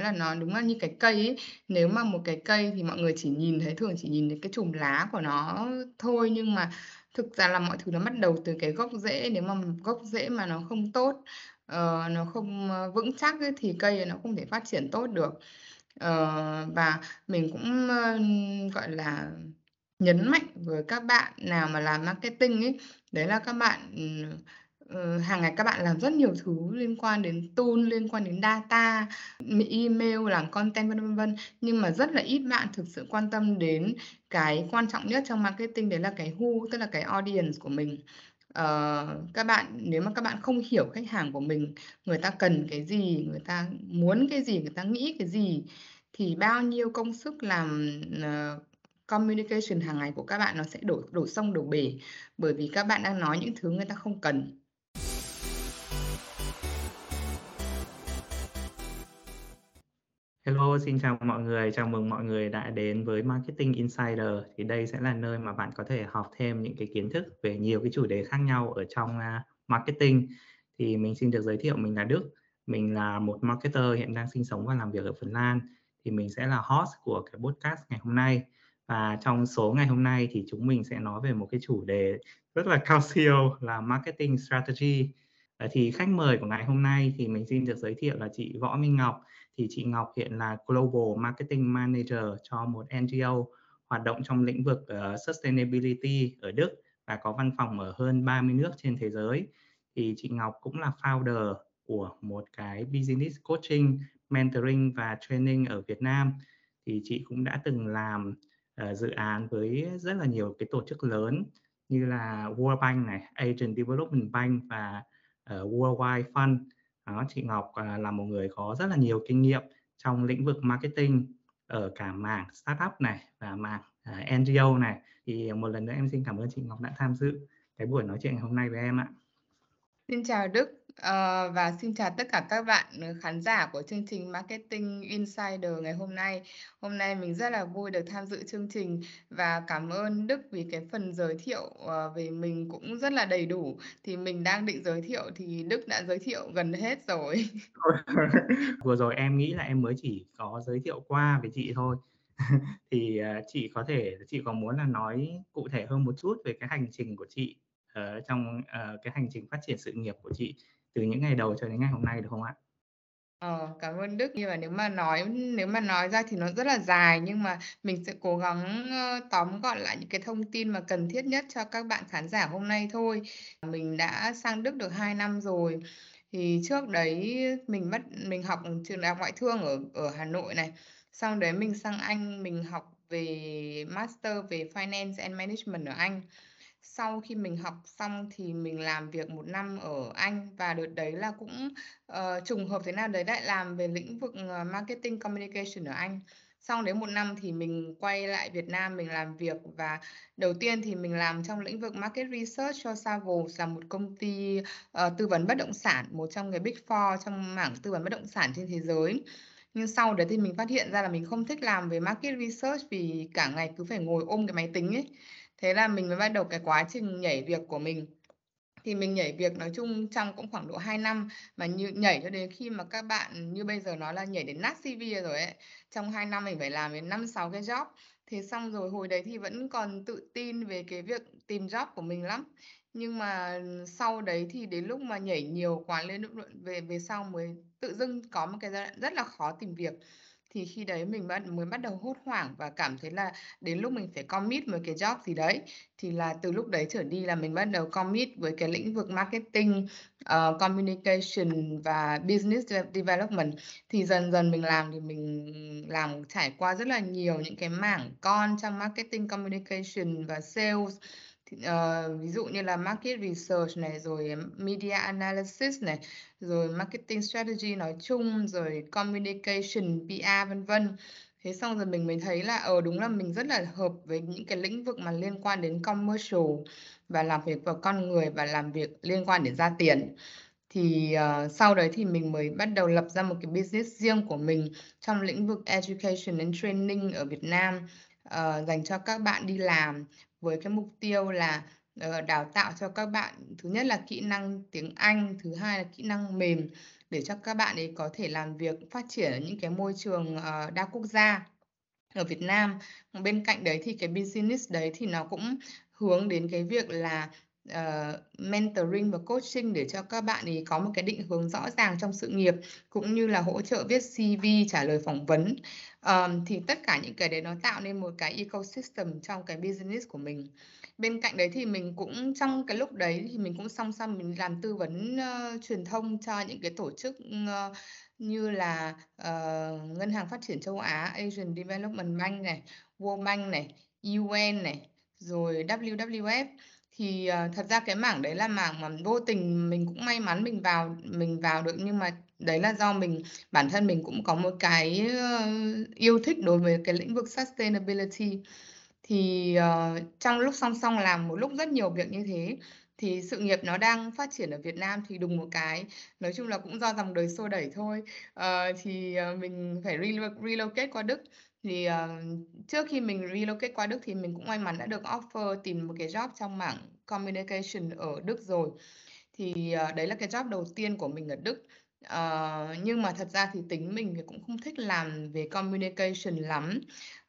nói là nó đúng là như cái cây ấy. Nếu mà một cái cây thì mọi người chỉ nhìn thấy thường chỉ nhìn thấy cái chùm lá của nó thôi. Nhưng mà thực ra là mọi thứ nó bắt đầu từ cái gốc rễ. Nếu mà gốc rễ mà nó không tốt uh, nó không ờ, vững chắc ấy, thì cây nó không thể phát triển tốt được. Uh, và mình cũng uh, gọi là nhấn mạnh với các bạn nào mà làm marketing ấy đấy là các bạn ừ, uh, hàng ngày các bạn làm rất nhiều thứ liên quan đến tool liên quan đến data email làm content vân vân nhưng mà rất là ít bạn thực sự quan tâm đến cái quan trọng nhất trong marketing đấy là cái who tức là cái audience của mình. Uh, các bạn nếu mà các bạn không hiểu khách hàng của mình người ta cần cái gì người ta muốn cái gì người ta nghĩ cái gì thì bao nhiêu công sức làm uh, communication hàng ngày của các bạn nó sẽ đổ đổ sông đổ bể. Bởi vì các bạn đang nói những thứ người ta không cần. Hello, xin chào mọi người, chào mừng mọi người đã đến với Marketing Insider. Thì đây sẽ là nơi mà bạn có thể học thêm những cái kiến thức về nhiều cái chủ đề khác nhau ở trong uh, marketing. Thì mình xin được giới thiệu mình là Đức, mình là một marketer hiện đang sinh sống và làm việc ở Phần Lan. Thì mình sẽ là host của cái podcast ngày hôm nay. Và trong số ngày hôm nay thì chúng mình sẽ nói về một cái chủ đề rất là cao siêu là marketing strategy. Thì khách mời của ngày hôm nay thì mình xin được giới thiệu là chị Võ Minh Ngọc thì chị Ngọc hiện là Global Marketing Manager cho một NGO hoạt động trong lĩnh vực uh, sustainability ở Đức và có văn phòng ở hơn 30 nước trên thế giới. Thì chị Ngọc cũng là founder của một cái business coaching, mentoring và training ở Việt Nam. Thì chị cũng đã từng làm uh, dự án với rất là nhiều cái tổ chức lớn như là World Bank này, Asian Development Bank và uh, Worldwide Fund đó, chị Ngọc à, là một người có rất là nhiều kinh nghiệm trong lĩnh vực marketing ở cả mảng startup này và mảng à, NGO này thì một lần nữa em xin cảm ơn chị Ngọc đã tham dự cái buổi nói chuyện ngày hôm nay với em ạ. Xin chào Đức Ờ, và xin chào tất cả các bạn ờ, khán giả của chương trình Marketing Insider ngày hôm nay. Hôm nay mình rất là vui được tham dự chương trình và cảm ơn Đức vì cái phần giới thiệu ờ, về mình cũng rất là đầy đủ. Thì mình đang định giới thiệu thì Đức đã giới thiệu gần hết rồi. Vừa rồi em nghĩ là em mới chỉ có giới thiệu qua với chị thôi. thì chị có thể chị có muốn là nói cụ thể hơn một chút về cái hành trình của chị ở trong uh, cái hành trình phát triển sự nghiệp của chị từ những ngày đầu cho đến ngày hôm nay được không ạ? Ờ, cảm ơn Đức. Nhưng mà nếu mà nói nếu mà nói ra thì nó rất là dài nhưng mà mình sẽ cố gắng ờ, tóm gọn lại những cái thông tin mà cần thiết nhất cho các bạn khán giả hôm nay thôi. Mình đã sang Đức được 2 năm rồi. Thì trước đấy mình bắt mình học trường đại học ngoại thương ở ở Hà Nội này. Sau đấy mình sang Anh mình học về master về finance and management ở Anh sau khi mình học xong thì mình làm việc một năm ở Anh và đợt đấy là cũng uh, trùng hợp thế nào đấy lại làm về lĩnh vực ờ, marketing communication ở Anh. Xong đến một năm thì mình quay lại Việt Nam mình làm việc và đầu tiên thì mình làm trong lĩnh vực market research cho Savills là một công ty uh, tư vấn bất động sản một trong cái big four trong mảng tư vấn bất động sản trên thế giới. Nhưng sau đấy thì mình phát hiện ra là mình không thích làm về market research vì cả ngày cứ phải ngồi ôm cái máy tính ấy thế là mình mới bắt đầu cái quá trình nhảy việc của mình. Thì mình nhảy việc nói chung trong cũng khoảng độ 2 năm, mà như, nhảy cho đến khi mà các bạn như bây giờ nói là nhảy đến nát CV rồi ấy, trong 2 năm mình phải làm đến năm sáu cái job. Thế xong rồi hồi đấy thì vẫn còn tự tin về cái việc tìm job của mình lắm. Nhưng mà sau đấy thì đến lúc mà nhảy nhiều quá lên về về sau mới tự dưng có một cái giai đoạn rất là khó tìm việc thì khi đấy mình bắt mới bắt đầu hốt hoảng và cảm thấy là đến lúc mình phải commit với cái job gì đấy. Thì là từ lúc đấy trở đi là mình bắt đầu commit với cái lĩnh vực marketing, uh, communication và business development. Thì dần dần mình làm thì mình làm trải qua rất là nhiều những cái mảng con trong marketing communication và sales uh, ví dụ như là market research này rồi media analysis này rồi marketing strategy nói chung rồi communication PR vân vân. Thế xong rồi mình mới thấy là ờ đúng là mình rất là hợp với những cái lĩnh vực mà liên quan đến commercial và làm việc với con người và làm việc liên quan đến ra tiền. Thì uh, sau đấy thì mình mới bắt đầu lập ra một cái business riêng của mình trong lĩnh vực education and training ở Việt Nam uh, dành cho các bạn đi làm với cái mục tiêu là ờ, đào tạo cho các bạn thứ nhất là kỹ năng tiếng Anh, thứ hai là kỹ năng mềm để cho các bạn ấy có thể làm việc phát triển ở những cái môi trường ờ, đa quốc gia ở Việt Nam. Bên cạnh đấy thì cái business đấy thì nó cũng hướng đến cái việc là uh, mentoring và coaching để cho các bạn ấy có một cái định hướng rõ ràng trong sự nghiệp cũng như là hỗ trợ viết CV, trả lời phỏng vấn. Um, thì tất cả những cái đấy nó tạo nên một cái ecosystem trong cái business của mình. Bên cạnh đấy thì mình cũng trong cái lúc đấy thì mình cũng song song mình làm tư vấn uh, truyền thông cho những cái tổ chức uh, như là uh, Ngân hàng Phát triển Châu Á, Asian Development Bank này, World Bank này, UN này, rồi WWF thì uh, thật ra cái mảng đấy là mảng mà vô tình mình cũng may mắn mình vào mình vào được nhưng mà đấy là do mình bản thân mình cũng có một cái uh, yêu thích đối với cái lĩnh vực sustainability. Thì uh, trong lúc song song làm một lúc rất nhiều việc như thế thì sự nghiệp nó đang phát triển ở Việt Nam thì đùng một cái nói chung là cũng do dòng đời xô đẩy thôi. Uh, thì uh, mình phải relocate qua Đức. Thì uh, trước khi mình relocate qua Đức thì mình cũng may mắn đã được offer tìm một cái job trong mảng communication ở Đức rồi. Thì uh, đấy là cái job đầu tiên của mình ở Đức uh, nhưng mà thật ra thì tính mình thì cũng không thích làm về communication lắm.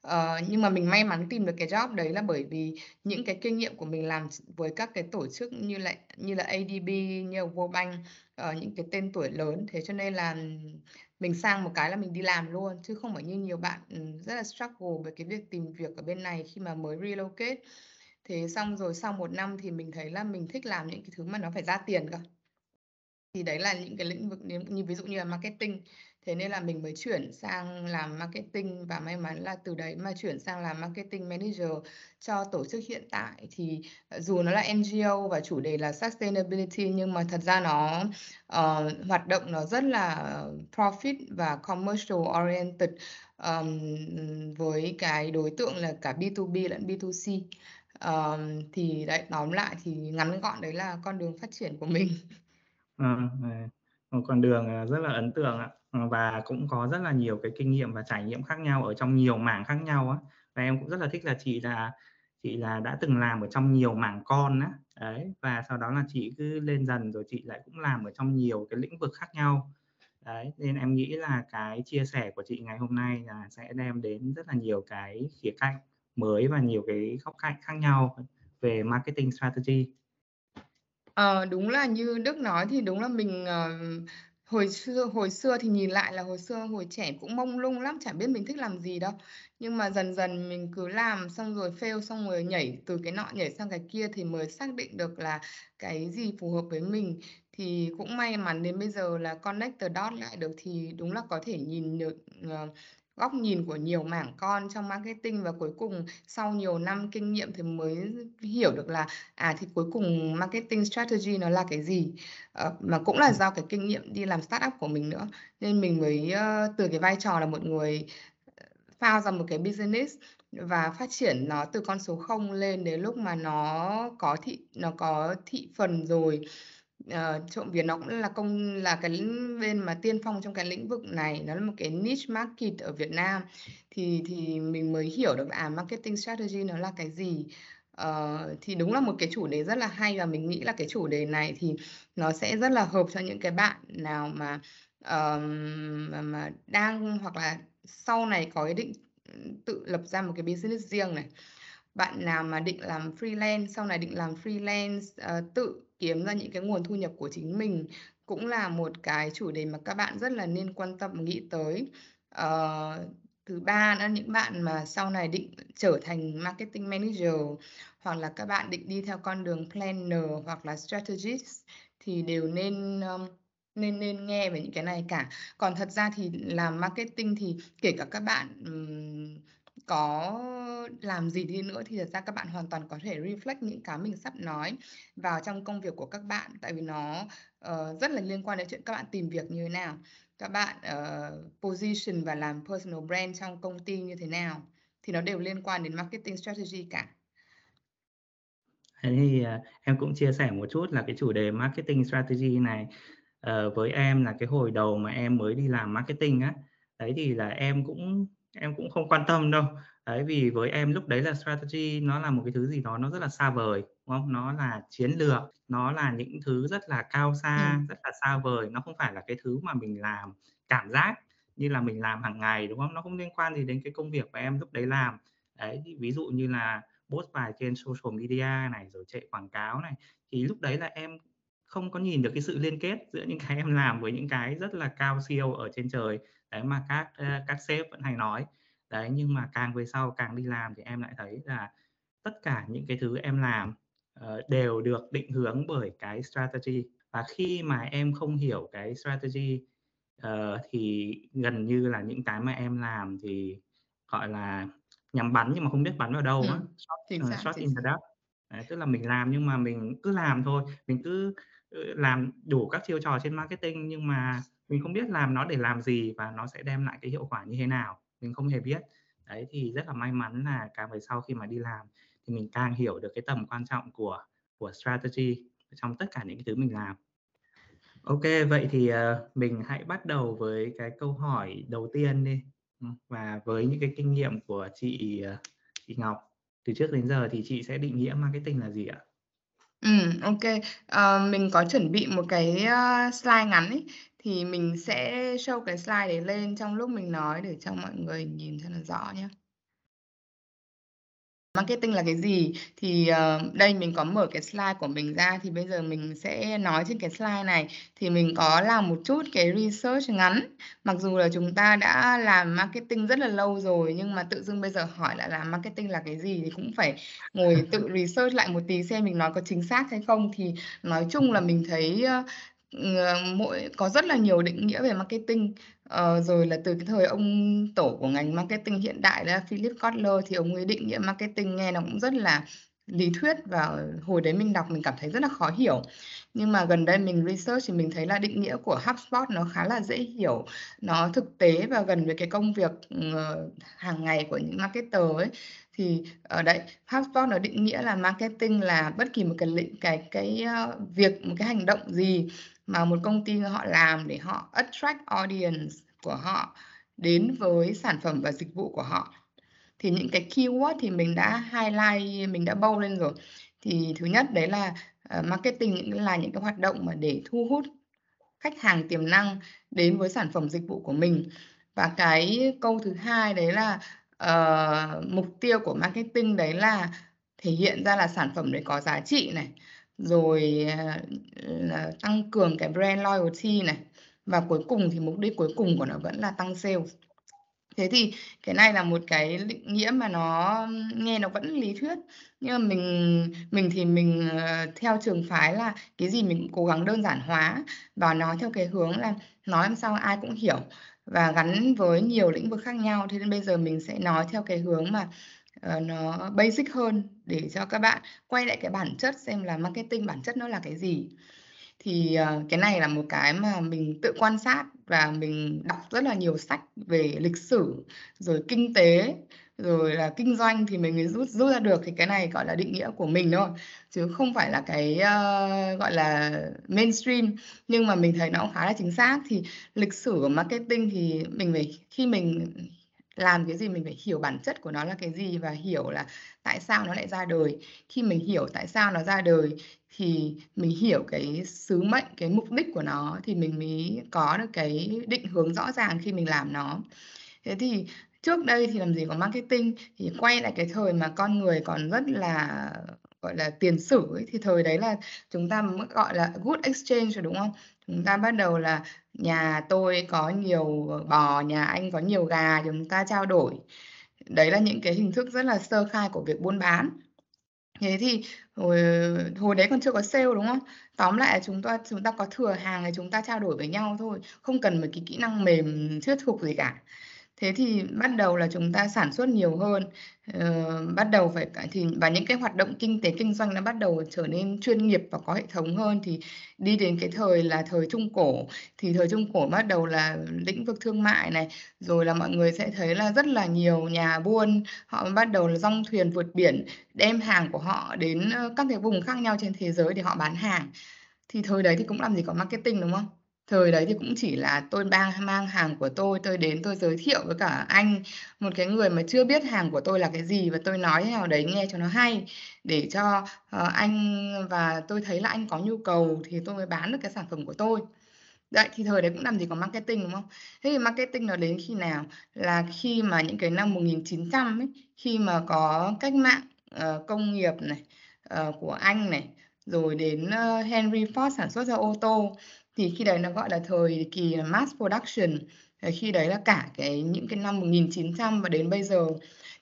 Uh, nhưng mà mình may mắn tìm được cái job đấy là bởi vì những cái kinh nghiệm của mình làm với các cái tổ chức như là như là ADB như là World Bank uh, những cái tên tuổi lớn. Thế cho nên là mình sang một cái là mình đi làm luôn chứ không phải như nhiều bạn ừ, rất là struggle với cái việc tìm việc ở bên này khi mà mới relocate. Thế xong rồi sau một năm thì mình thấy là mình thích làm những cái thứ mà nó phải ra tiền cơ thì đấy là những cái lĩnh vực như, ví dụ như là marketing. Thế nên là mình mới chuyển sang làm marketing và may mắn là từ đấy mà chuyển sang làm marketing manager cho tổ chức hiện tại. Thì ờ, dù nó là NGO và chủ đề là sustainability nhưng mà thật ra nó uh, hoạt động nó rất là profit và commercial oriented um, với cái đối tượng là cả B2B lẫn B2C um, thì đấy tóm lại thì ngắn gọn đấy là con đường phát triển của mình. Ờ, một con đường ờ, rất là ấn tượng ạ. Ờ, và cũng có rất là nhiều cái kinh nghiệm và trải nghiệm khác nhau ở trong nhiều mảng khác nhau á. Và em cũng rất là thích là chị là chị là đã từng làm ở trong nhiều mảng con á. Đấy, và sau đó là chị cứ lên dần rồi chị lại cũng làm ở trong nhiều cái lĩnh vực khác nhau. Đấy, nên em nghĩ là cái chia sẻ của chị ngày hôm nay là sẽ đem đến rất là nhiều cái khía cạnh mới và nhiều cái góc cạnh khác nhau về marketing strategy. Ờ, đúng là như Đức nói thì đúng là mình, ờ, hồi xưa hồi xưa thì nhìn lại là hồi xưa hồi trẻ cũng mông lung lắm, chả biết mình thích làm gì đâu. Nhưng mà dần dần mình cứ làm xong rồi fail xong rồi nhảy từ cái nọ nhảy sang cái kia thì mới xác định được là cái gì phù hợp với mình. Thì cũng may mắn đến bây giờ là connect the dot lại được thì đúng là có thể nhìn được, ờ, góc nhìn của nhiều mảng con trong marketing và cuối cùng sau nhiều năm kinh nghiệm thì mới hiểu được là à thì cuối cùng marketing strategy nó là cái gì. À, mà cũng là do cái kinh nghiệm đi làm startup của mình nữa. Nên mình mới uh, từ cái vai trò là một người ờ, phao ra một cái business và phát triển nó từ con số 0 lên đến lúc mà nó có thị nó có thị phần rồi. Ờ, trộm vía nó cũng là công là cái bên mà tiên phong trong cái lĩnh vực này, nó là một cái niche market ở Việt Nam. Thì thì mình mới hiểu được là, à, marketing strategy nó là cái gì. Ờ, thì đúng là một cái chủ đề rất là hay và mình nghĩ là cái chủ đề này thì nó sẽ rất là hợp cho những cái bạn nào mà, ờm, mà mà đang hoặc là sau này có ý định, tự lập ra một cái business riêng này. Bạn nào mà định làm freelance, sau này định làm freelance, uh, tự kiếm ra những cái nguồn thu nhập của chính mình cũng là một cái chủ đề mà các bạn rất là nên quan tâm nghĩ tới. Ờ, thứ ba là những bạn mà sau này định trở thành marketing manager hoặc là các bạn định đi theo con đường planner hoặc là strategist thì đều nên um, nên nên nghe về những cái này cả. Còn thật ra thì làm marketing thì kể cả các bạn um, có làm gì đi nữa thì thật ra các bạn hoàn toàn có thể reflect những cái mình sắp nói vào trong công việc của các bạn. Tại vì nó uh, rất là liên quan đến chuyện các bạn tìm việc như thế nào các bạn uh, position và làm personal brand trong công ty như thế nào thì nó đều liên quan đến marketing strategy cả. Thế thì uh, em cũng chia sẻ một chút là cái chủ đề marketing strategy này uh, với em là cái hồi đầu mà em mới đi làm marketing á. Đấy thì là em cũng em cũng không quan tâm đâu. Đấy, vì với em lúc đấy là strategy nó là một cái thứ gì đó nó rất là xa vời, đúng không? Nó là chiến lược, nó là những thứ rất là cao xa, Ừm. rất là xa vời, nó không phải là cái thứ mà mình làm cảm giác như là mình làm hàng ngày, đúng không? Nó không liên quan gì đến cái công việc mà em lúc đấy làm. Đấy, ví dụ như là post bài trên social media này, rồi chạy quảng cáo này, thì lúc đấy là em không có nhìn được cái sự liên kết giữa những cái em làm với những cái rất là cao siêu ở trên trời, đấy, mà các, ơ, các sếp vẫn hay nói. Đấy, nhưng mà càng về sau càng đi làm thì em lại thấy là tất cả những cái thứ em làm, ờ, đều được định hướng bởi cái strategy. Và khi mà em không hiểu cái strategy, ờ, thì gần như là những cái mà em làm thì, gọi là, nhắm bắn nhưng mà không biết bắn vào đâu á, Ừm, shot, ờ, xác, shot in the dark. Đấy, tức là mình làm nhưng mà mình cứ làm thôi, mình cứ, ơ, làm đủ các chiêu trò trên marketing nhưng mà mình không biết làm nó để làm gì và nó sẽ đem lại cái hiệu quả như thế nào, mình không hề biết. Đấy, thì rất là may mắn là càng về sau khi mà đi làm thì mình càng hiểu được cái tầm quan trọng của của strategy trong tất cả những cái thứ mình làm. ok vậy thì, uh, mình hãy bắt đầu với cái câu hỏi đầu tiên đi. Ừ, và với những cái kinh nghiệm của chị, uh, chị Ngọc từ trước đến giờ thì chị sẽ định nghĩa marketing là gì ạ? Ừ, ok. Uh, mình có chuẩn bị một cái, uh, slide ngắn ấy, thì mình sẽ show cái slide đấy lên trong lúc mình nói để cho mọi người nhìn cho nó rõ nhá. Marketing là cái gì? Thì, ờ, đây mình có mở cái slide của mình ra, thì bây giờ mình sẽ nói trên cái slide này. Thì mình có làm một chút cái research ngắn, mặc dù là chúng ta đã làm marketing rất là lâu rồi, nhưng mà tự dưng bây giờ hỏi lại là marketing là cái gì thì cũng phải ngồi tự research lại một tí xem mình nói có chính xác hay không. Thì nói chung là mình thấy, ơ, ờ, mỗi có rất là nhiều định nghĩa về marketing, ờ, rồi là từ cái thời ông tổ của ngành marketing hiện đại là Philip Kotler thì ông ấy định nghĩa marketing nghe nó cũng rất là lý thuyết và hồi đấy mình đọc mình cảm thấy rất là khó hiểu. Nhưng mà gần đây mình research thì mình thấy là định nghĩa của HubSpot nó khá là dễ hiểu, nó thực tế và gần với cái công việc, ờ, hàng ngày của những marketer ấy. Thì, ở đấy, HubSpot nó định nghĩa là marketing là bất kỳ một cái lĩnh cái cái, ờ, việc, một cái hành động gì mà một công ty họ làm để họ attract audience của họ đến với sản phẩm và dịch vụ của họ. Thì những cái keyword thì mình đã highlight, mình đã bold lên rồi. Thì thứ nhất đấy là, uh, marketing những là những cái hoạt động mà để thu hút khách hàng tiềm năng đến với sản phẩm dịch vụ của mình. Và cái câu thứ hai đấy là, uh, mục tiêu của marketing đấy là thể hiện ra là sản phẩm đấy có giá trị này, rồi, à, là tăng cường cái brand loyalty này, và cuối cùng thì mục đích cuối cùng của nó vẫn là tăng sale. Thế thì cái này là một cái định nghĩa mà nó nghe nó vẫn lý thuyết, nhưng mà mình mình thì mình, ờ, theo trường phái là cái gì mình cố gắng đơn giản hóa và nói theo cái hướng là nói làm sao ai cũng hiểu và gắn với nhiều lĩnh vực khác nhau. Thế nên bây giờ mình sẽ nói theo cái hướng mà, Ờ, nó basic hơn để cho các bạn quay lại cái bản chất xem là marketing bản chất nó là cái gì. Thì, uh, cái này là một cái mà mình tự quan sát và mình đọc rất là nhiều sách về lịch sử, rồi kinh tế, rồi là kinh doanh thì mình mới rút rút ra được, thì cái này, gọi là, định nghĩa của mình thôi, chứ không phải là cái, uh, gọi là, mainstream. Nhưng mà mình thấy nó cũng khá là chính xác. Thì lịch sử của marketing thì mình phải khi mình làm cái gì mình phải hiểu bản chất của nó là cái gì và hiểu là tại sao nó lại ra đời. Khi mình hiểu tại sao nó ra đời thì mình hiểu cái sứ mệnh, cái mục đích của nó thì mình mới có được cái định hướng rõ ràng khi mình làm nó. Thế thì trước đây thì làm gì có marketing, thì quay lại cái thời mà con người còn rất là, gọi là, tiền sử ấy, thì thời đấy là chúng ta mới gọi là good exchange rồi, đúng không? Chúng ta bắt đầu là nhà tôi có nhiều, bò, nhà anh có nhiều gà, chúng ta trao đổi. Đấy là những cái hình thức rất là sơ khai của việc buôn bán. Thế thì hồi hồi đấy còn chưa có sale, đúng không? Tóm lại chúng ta chúng ta có thừa hàng thì chúng ta trao đổi với nhau thôi, không cần một cái kỹ năng mềm thuyết phục gì cả. Thế thì bắt đầu là chúng ta sản xuất nhiều hơn, uh, bắt đầu phải cải thì và những cái hoạt động kinh tế kinh doanh nó bắt đầu trở nên chuyên nghiệp và có hệ thống hơn. Thì đi đến cái thời là thời Trung Cổ, thì thời Trung Cổ bắt đầu là lĩnh vực thương mại này, rồi là mọi người sẽ thấy là rất là nhiều nhà buôn, họ bắt đầu là dong thuyền vượt biển, đem hàng của họ đến, ờ, các cái vùng khác nhau trên thế giới để họ bán hàng. Thì thời đấy thì cũng làm gì có marketing, đúng không? Thời đấy thì cũng chỉ là tôi mang mang hàng của tôi, tôi đến tôi giới thiệu với cả anh, một cái người mà chưa biết hàng của tôi là cái gì và tôi nói thế nào đấy nghe cho nó hay để cho, uh, anh và tôi thấy là anh có nhu cầu thì tôi mới bán được cái sản phẩm của tôi. Đấy, thì thời đấy cũng làm gì có marketing, đúng không? Thế thì marketing nó đến khi nào? Là khi mà những cái năm 1900 ấy, khi mà có cách mạng, uh, công nghiệp này, uh, của Anh này, rồi đến, uh, Henry Ford sản xuất ra ô tô, thì khi đấy nó gọi là thời kỳ mass production. Ờ, khi đấy là cả cái những cái năm 1900 và đến bây giờ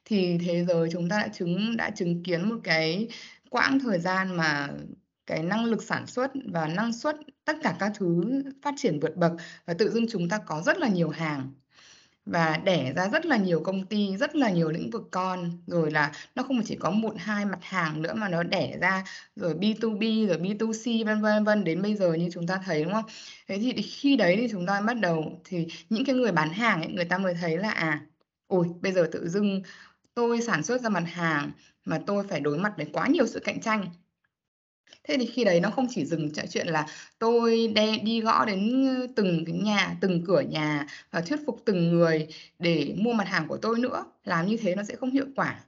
thì thế giới chúng ta đã chứng đã chứng kiến một cái quãng thời gian mà cái năng lực sản xuất và năng suất, tất cả các thứ phát triển vượt bậc và tự dưng chúng ta có rất là nhiều hàng và đẻ ra rất là nhiều công ty, rất là nhiều lĩnh vực con, rồi là nó không chỉ có một hai mặt hàng nữa mà nó đẻ ra rồi B2B rồi B2C vân vân, vân đến bây giờ như chúng ta thấy, đúng không? Thế thì khi đấy thì chúng ta bắt đầu thì những cái người bán hàng ấy, người ta mới thấy là, à, ôi, bây giờ tự dưng tôi sản xuất ra mặt hàng mà tôi phải đối mặt với quá nhiều sự cạnh tranh. Thế thì khi đấy nó không chỉ dừng tại chuyện là tôi đe đi gõ đến, ờ, từng cái nhà, từng cửa nhà và thuyết phục từng người để mua mặt hàng của tôi nữa, làm như thế nó sẽ không hiệu quả,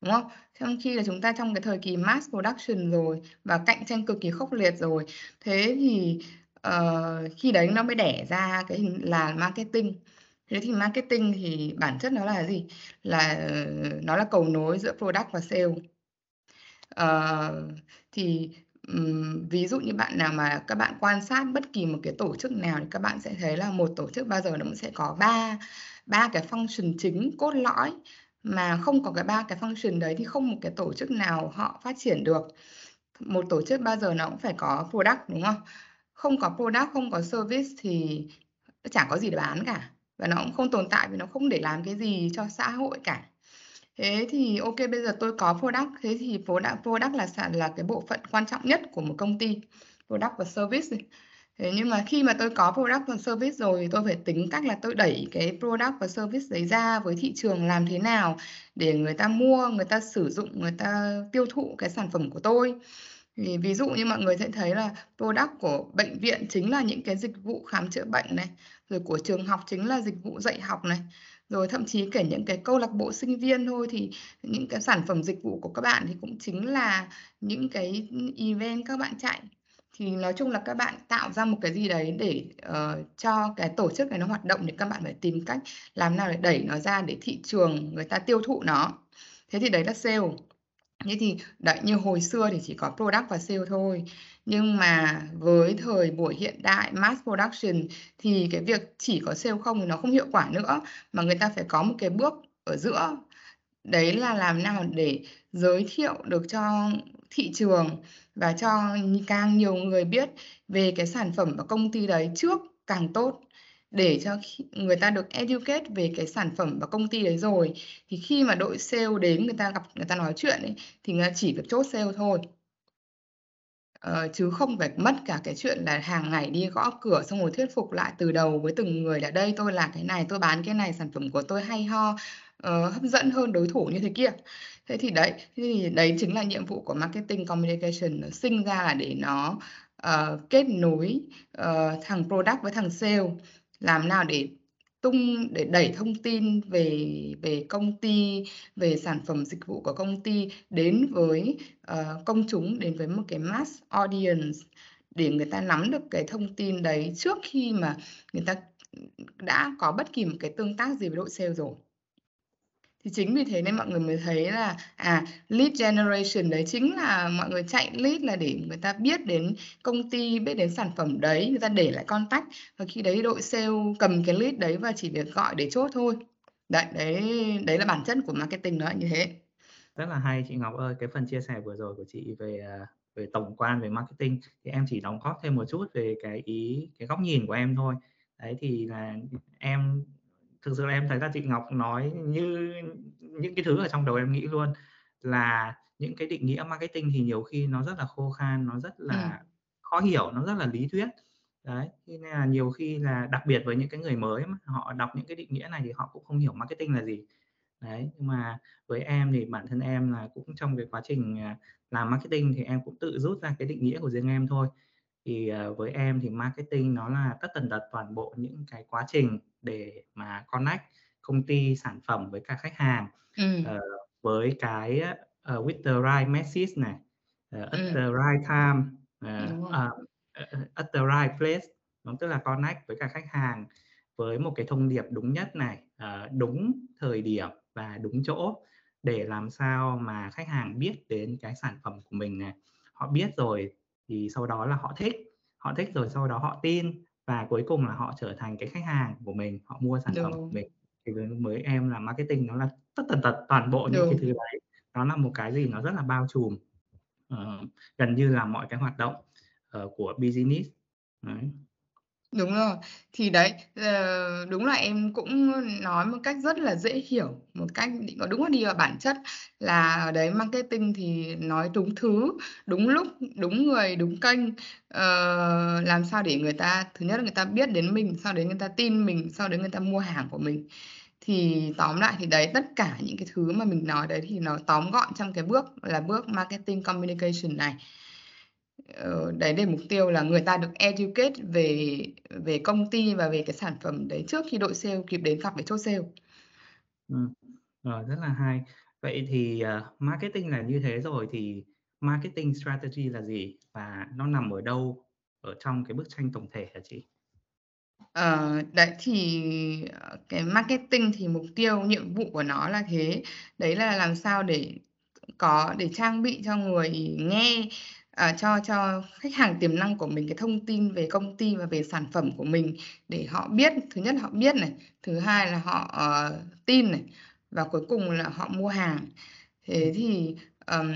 đúng không? Trong khi là chúng ta trong cái thời kỳ mass production rồi và cạnh tranh cực kỳ khốc liệt rồi, thế thì, uh, khi đấy nó mới đẻ ra cái hình là marketing. Thế thì marketing thì bản chất nó là gì? Là, ờ, nó là cầu nối giữa product và sale. Ờ, thì, ừm, ví dụ như bạn nào mà các bạn quan sát bất kỳ một cái tổ chức nào thì các bạn sẽ thấy là một tổ chức bao giờ nó cũng sẽ có ba ba cái function chính cốt lõi, mà không có cái ba cái function đấy thì không một cái tổ chức nào họ phát triển được. Một tổ chức bao giờ nó cũng phải có product, đúng không? Không có product, không có service thì chẳng chả có gì để bán cả và nó cũng không tồn tại vì nó không để làm cái gì cho xã hội cả. Thế thì ok bây giờ tôi có product, thế thì product product là sản là cái bộ phận quan trọng nhất của một công ty, product và service. Thế nhưng mà khi mà tôi có product và service rồi tôi phải tính cách là tôi đẩy cái product và service đấy ra với thị trường làm thế nào để người ta mua, người ta sử dụng, người ta tiêu thụ cái sản phẩm của tôi. Thì ví dụ như mọi người sẽ thấy là product của bệnh viện chính là những cái dịch vụ khám chữa bệnh này, rồi của trường học chính là dịch vụ dạy học này, rồi thậm chí kể những cái câu lạc bộ sinh viên thôi thì những cái sản phẩm dịch vụ của các bạn thì cũng chính là những cái, event các bạn chạy. Thì nói chung là các bạn tạo ra một cái gì đấy để, uh, cho cái tổ chức này nó hoạt động thì các bạn phải tìm cách làm nào để đẩy nó ra để thị trường người ta tiêu thụ nó. Thế thì đấy là sale. Thế thì đấy, như hồi xưa thì chỉ có product và sale thôi, nhưng mà với thời buổi hiện đại mass production thì cái việc chỉ có sale không thì nó không hiệu quả nữa, mà người ta phải có một cái bước ở giữa. Đấy là làm nào để giới thiệu được cho thị trường và cho càng nhiều người biết về cái sản phẩm và công ty đấy trước càng tốt, để cho người ta được educate về cái sản phẩm và công ty đấy rồi, thì khi mà đội sale đến người ta gặp người ta nói chuyện ấy, thì người ta chỉ việc chốt sale thôi. Ờ, chứ không phải mất cả cái chuyện là hàng ngày đi gõ cửa xong rồi thuyết phục lại từ đầu với từng người là "Đây, tôi là cái này, tôi bán cái này, sản phẩm của tôi hay ho, uh, hấp dẫn hơn đối thủ" như thế kia. Thế thì đấy, thế thì đấy chính là nhiệm vụ của marketing communication, nó sinh ra là để nó, uh, kết nối, uh, thằng product với thằng sale, làm nào để tung để đẩy thông tin về về công ty, về sản phẩm dịch vụ của công ty đến với, uh, công chúng, đến với một cái mass audience để người ta nắm được cái thông tin đấy trước khi mà người ta, đã có bất kỳ một cái tương tác gì với đội sale rồi. Thì chính vì thế nên mọi người mới thấy là, à, lead generation đấy chính là mọi người chạy lead là để người ta biết đến công ty, biết đến sản phẩm đấy, người ta để lại contact và khi đấy đội sale cầm cái lead đấy và chỉ việc gọi để chốt thôi. Đấy, đấy đấy là bản chất của marketing nó như thế. Rất là hay chị Ngọc ơi, cái phần chia sẻ vừa rồi của chị về, à, về tổng quan về marketing thì em chỉ đóng góp thêm một chút về cái ý cái góc nhìn của em thôi. Đấy, thì là em thực sự là em thấy là chị Ngọc nói như những cái thứ ở trong đầu em nghĩ luôn, là những cái định nghĩa marketing thì nhiều khi nó rất là khô khan, nó rất là khó hiểu, nó rất là lý thuyết. Đấy, nên là nhiều khi là đặc biệt với những cái người mới mà, họ đọc những cái định nghĩa này thì họ cũng không hiểu marketing là gì. Đấy, nhưng mà với em thì bản thân em là cũng trong cái quá trình, à, làm marketing thì em cũng tự rút ra cái định nghĩa của riêng em thôi. Thì, ờ, với em thì marketing nó là tất tần tật toàn bộ những cái quá trình để mà connect công ty, sản phẩm với cả khách hàng, Ừm. ờ, với cái, ờ, with the right message này, ờ, at Ừm. the right time, ờ, ờ, at the right place. Nó tức là connect với cả khách hàng với một cái thông điệp đúng nhất này, ờ, đúng thời điểm và đúng chỗ để làm sao mà khách hàng biết đến cái sản phẩm của mình này. Họ biết rồi thì sau đó là họ thích, họ thích rồi sau đó họ tin và cuối cùng là họ trở thành cái khách hàng của mình, họ mua sản phẩm của mình. Thì với em là marketing nó là tất tần tật toàn bộ những cái thứ đấy, nó là một cái gì nó rất là bao trùm, ờ, gần như là mọi cái hoạt động, ờ, của business. Đấy. Đúng rồi. Thì đấy, ờ, đúng là em cũng nói một cách rất là dễ hiểu, một cách đúng là đi vào bản chất là ở đấy marketing thì nói đúng thứ, đúng lúc, đúng người, đúng kênh. Ờ, làm sao để người ta thứ nhất là người ta biết đến mình, sau đấy người ta tin mình, sau đấy người ta mua hàng của mình. Thì tóm lại thì đấy, tất cả những cái thứ mà mình nói đấy thì nó tóm gọn trong cái bước là bước marketing communication này. Ờ, đấy để mục tiêu là người ta được educate về về công ty và về cái sản phẩm đấy trước khi đội sale kịp đến gặp cái chốt sale. Ừm, rồi, rất là hay. Vậy thì, ờ, marketing là như thế rồi thì marketing strategy là gì và nó nằm ở đâu ở trong cái bức tranh tổng thể hả chị? Ờ, đấy, thì, ờ, cái marketing thì mục tiêu, nhiệm vụ của nó là thế. Đấy là làm sao để có để trang bị cho người nghe, ờ, cho cho khách hàng tiềm năng của mình cái thông tin về công ty và về sản phẩm của mình để họ biết. Thứ nhất họ biết này, thứ hai là họ, ờ, tin này, và cuối cùng là họ mua hàng. Thế thì, ờm,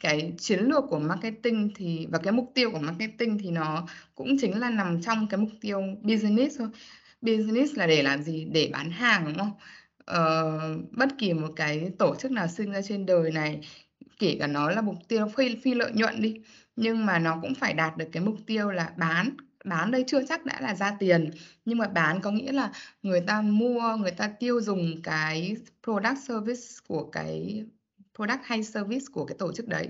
cái chiến lược của marketing thì và cái mục tiêu của marketing thì nó cũng chính là nằm trong cái mục tiêu business thôi. Business là để làm gì? Để bán hàng, đúng không? Ờ, bất kỳ một cái tổ chức nào sinh ra trên đời này, kể cả nó là mục tiêu phi phi lợi nhuận đi, nhưng mà nó cũng phải đạt được cái mục tiêu là bán. Bán đây chưa chắc đã là ra tiền, nhưng mà bán có nghĩa là người ta mua, người ta tiêu dùng cái product service của cái product hay service của cái tổ chức đấy,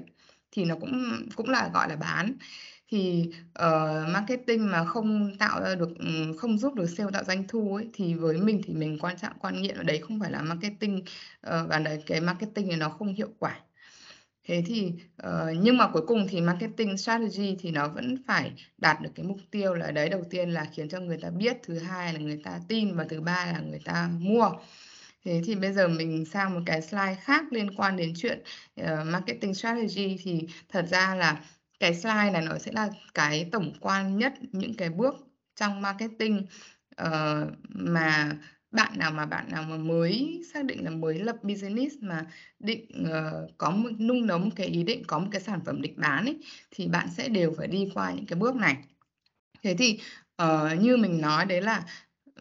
thì nó cũng cũng là gọi là bán. Thì, uh, marketing mà không tạo ra được ừ, không giúp được sale tạo doanh thu ấy, thì với mình thì mình quan trọng quan niệm ở đấy không phải là marketing, uh, và đấy cái marketing này nó không hiệu quả. Thế thì, uh, nhưng mà cuối cùng thì marketing strategy thì nó vẫn phải đạt được cái mục tiêu là đấy, đầu tiên là khiến cho người ta biết, thứ hai là người ta tin và thứ ba là người ta mua. Thế thì bây giờ mình sang một cái slide khác liên quan đến chuyện, uh, marketing strategy thì thật ra là cái slide này nó sẽ là cái tổng quan nhất những cái bước trong marketing, uh, mà bạn nào mà bạn nào mà mới xác định là mới lập business mà định, uh, có một nung nấu một cái ý định, có một cái sản phẩm định bán ấy, thì bạn sẽ đều phải đi qua những cái bước này. Thế thì, uh, như mình nói đấy là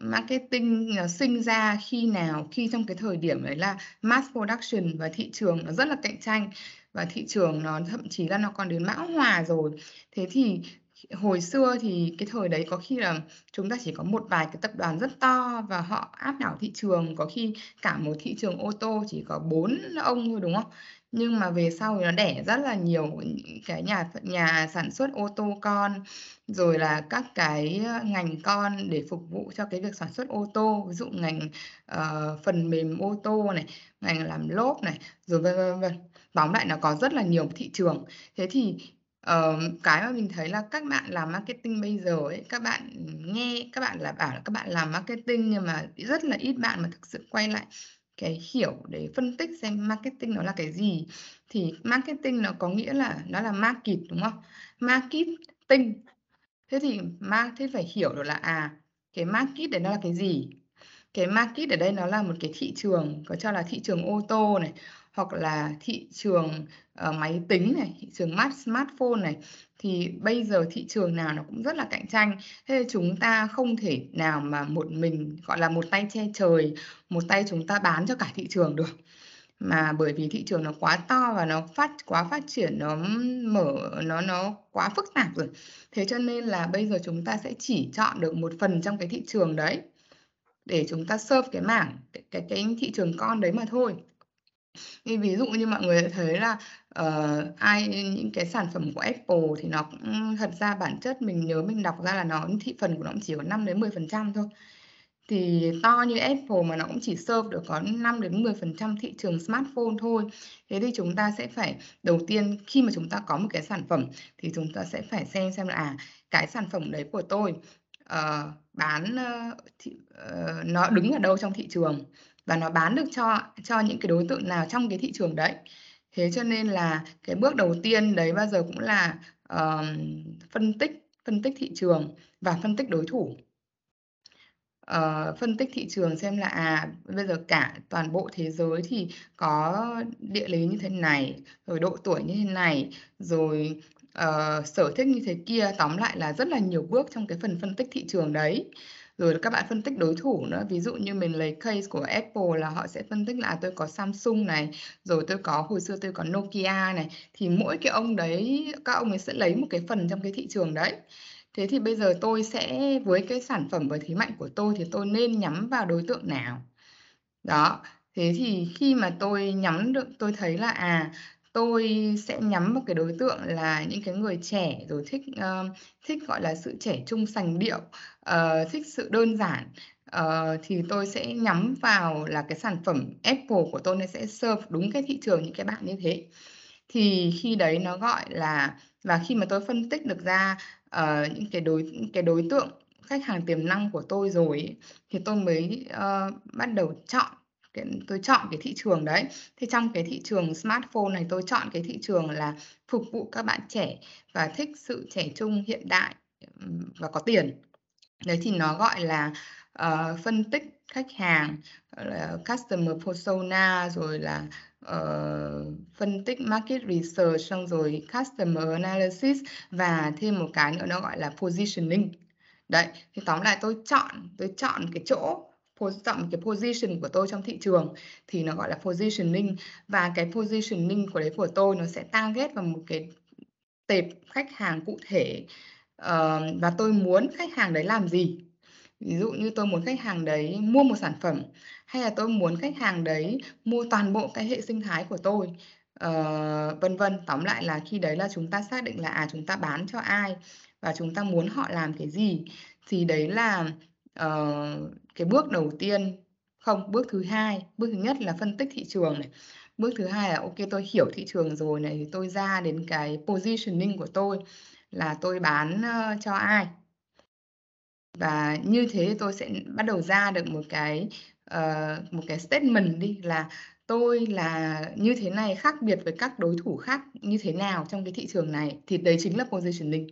marketing nó sinh ra khi nào? Khi trong cái thời điểm đấy là mass production và thị trường nó rất là cạnh tranh, và thị trường nó thậm chí là nó còn đến mã hòa rồi. Thế thì hồi xưa thì cái thời đấy có khi là chúng ta chỉ có một vài cái tập đoàn rất to và họ áp đảo thị trường, có khi cả một thị trường ô tô chỉ có bốn ông thôi, đúng không? Nhưng mà về sau thì nó đẻ rất là nhiều cái nhà nhà sản xuất ô tô con, rồi là các cái, ờ, ngành con để phục vụ cho cái việc sản xuất ô tô. Ví dụ ngành, uh, phần mềm ô tô này, ngành làm lốp này, rồi vân vân, vân vân. Tóm lại nó có rất là nhiều thị trường. Thế thì, ờ, cái mà mình thấy là các bạn làm marketing bây giờ ấy, các bạn nghe các bạn là bảo là các bạn làm marketing nhưng mà rất là ít bạn mà thực sự quay lại cái hiểu để phân tích xem marketing nó là cái gì. Thì marketing nó có nghĩa là nó là market, đúng không? Marketing. Thế thì ma thế phải hiểu được là, à, cái market đấy nó là cái gì? Cái market ở đây nó là một cái thị trường, có cho là thị trường ô tô này, hoặc là thị trường, uh, máy tính này, thị trường mát smartphone này, thì bây giờ thị trường nào nó cũng rất là cạnh tranh. Thế chúng ta không thể nào mà một mình, gọi là, một tay che trời, một tay chúng ta bán cho cả thị trường được. Mà bởi vì thị trường nó quá to và nó phát quá phát triển, nó mở nó nó quá phức tạp rồi. Thế cho nên là bây giờ chúng ta sẽ chỉ chọn được một phần trong cái thị trường đấy, để chúng ta serve cái mảng cái cái cái thị trường con đấy mà thôi. Thì ví dụ như mọi người đã thấy là, ờ, ai những cái sản phẩm của Apple thì nó cũng thật ra bản chất mình nhớ mình đọc ra là nó thị phần của nó cũng chỉ có 5-10% thôi. Thì to như Apple mà nó cũng chỉ serve được có 5-10% thị trường smartphone thôi. Thế thì chúng ta sẽ phải đầu tiên khi mà chúng ta có một cái sản phẩm thì chúng ta sẽ phải xem xem là, à, cái sản phẩm đấy của tôi, ờ, bán, ơ, thị ờ, nó đứng ở đâu trong thị trường và nó bán được cho cho những cái đối tượng nào trong cái thị trường đấy. Thế cho nên là cái bước đầu tiên đấy bao giờ cũng là, uh, phân tích phân tích thị trường và phân tích đối thủ. uh, phân tích thị trường xem là, à, bây giờ cả toàn bộ thế giới thì có địa lý như thế này, rồi độ tuổi như thế này, rồi, uh, sở thích như thế kia. Tóm lại là rất là nhiều bước trong cái phần phân tích thị trường đấy. Rồi các bạn phân tích đối thủ nữa, ví dụ như mình lấy case của Apple là họ sẽ phân tích là, à, tôi có Samsung này, rồi tôi có hồi xưa tôi có Nokia này, thì mỗi cái ông đấy các ông ấy sẽ lấy một cái phần trong cái thị trường đấy. Thế thì bây giờ tôi sẽ với cái sản phẩm và thế mạnh của tôi thì tôi nên nhắm vào đối tượng nào? Đó, thế thì khi mà tôi nhắm được tôi thấy là, à, tôi sẽ nhắm một cái đối tượng là những cái người trẻ rồi thích, uh, thích, gọi là, sự trẻ trung sành điệu, Ờ, thích sự đơn giản, uh, thì tôi sẽ nhắm vào là cái sản phẩm Apple của tôi nó sẽ serve đúng cái thị trường những cái bạn như thế. Thì khi đấy nó, gọi là và khi mà tôi phân tích được ra, uh, những cái đối cái đối tượng khách hàng tiềm năng của tôi rồi ấy, thì tôi mới, uh, bắt đầu chọn cái tôi chọn cái thị trường đấy. Thì trong cái thị trường smartphone này tôi chọn cái thị trường là phục vụ các bạn trẻ và thích sự trẻ trung, hiện đại, và có tiền. Đấy thì nó gọi là, uh, phân tích khách hàng, là customer persona, rồi là, uh, phân tích market research, xong rồi customer analysis và thêm một cái nữa nó gọi là positioning. Đấy, thì tóm lại tôi chọn tôi chọn cái chỗ chọn cái position của tôi trong thị trường thì nó gọi là positioning và cái positioning của đấy của tôi nó sẽ target vào một cái tệp khách hàng cụ thể, Ờ, và tôi muốn khách hàng đấy làm gì. Ví dụ như tôi muốn khách hàng đấy mua một sản phẩm, hay là tôi muốn khách hàng đấy mua toàn bộ cái hệ sinh thái của tôi, uh, vân vân. Tóm lại là khi đấy là chúng ta xác định là, à, chúng ta bán cho ai và chúng ta muốn họ làm cái gì. Thì đấy là, uh, cái bước đầu tiên không, bước thứ hai, bước thứ nhất là phân tích thị trường này, bước thứ hai là ok tôi hiểu thị trường rồi này, thì tôi ra đến cái positioning của tôi là tôi bán, cho ai. Và như thế tôi sẽ bắt đầu ra được một cái, ờ, một cái statement đi là tôi là như thế này, khác biệt với các đối thủ khác như thế nào trong cái thị trường này, thì đấy chính là positioning.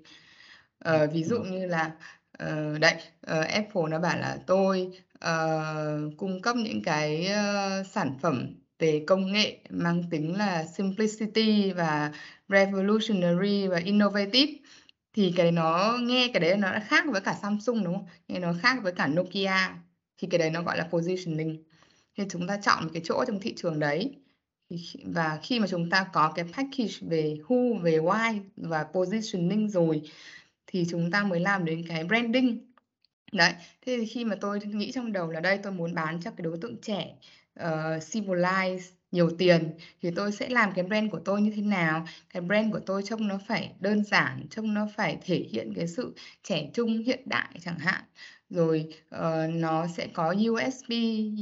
Ờ, ví dụ như là, ờ, đấy, ờ, Apple nó bảo là tôi, ờ, cung cấp những cái, ơ, sản phẩm về công nghệ mang tính là simplicity và revolutionary và innovative. Thì cái đấy nó nghe cái đấy nó đã khác với cả Samsung, đúng không? Nghe nó khác với cả Nokia, thì cái đấy nó gọi là positioning. Thì chúng ta chọn một cái chỗ trong thị trường đấy. Và khi mà chúng ta có cái package về who, về why và positioning rồi thì chúng ta mới làm đến cái branding. Đấy, thế thì khi mà tôi nghĩ trong đầu là đây tôi muốn bán cho cái đối tượng trẻ, Ờ, uh, symbolize nhiều tiền thì tôi sẽ làm cái brand của tôi như thế nào? Cái brand của tôi trông nó phải đơn giản, trông nó phải thể hiện cái sự trẻ trung, hiện đại chẳng hạn. Rồi, uh, nó sẽ có USP,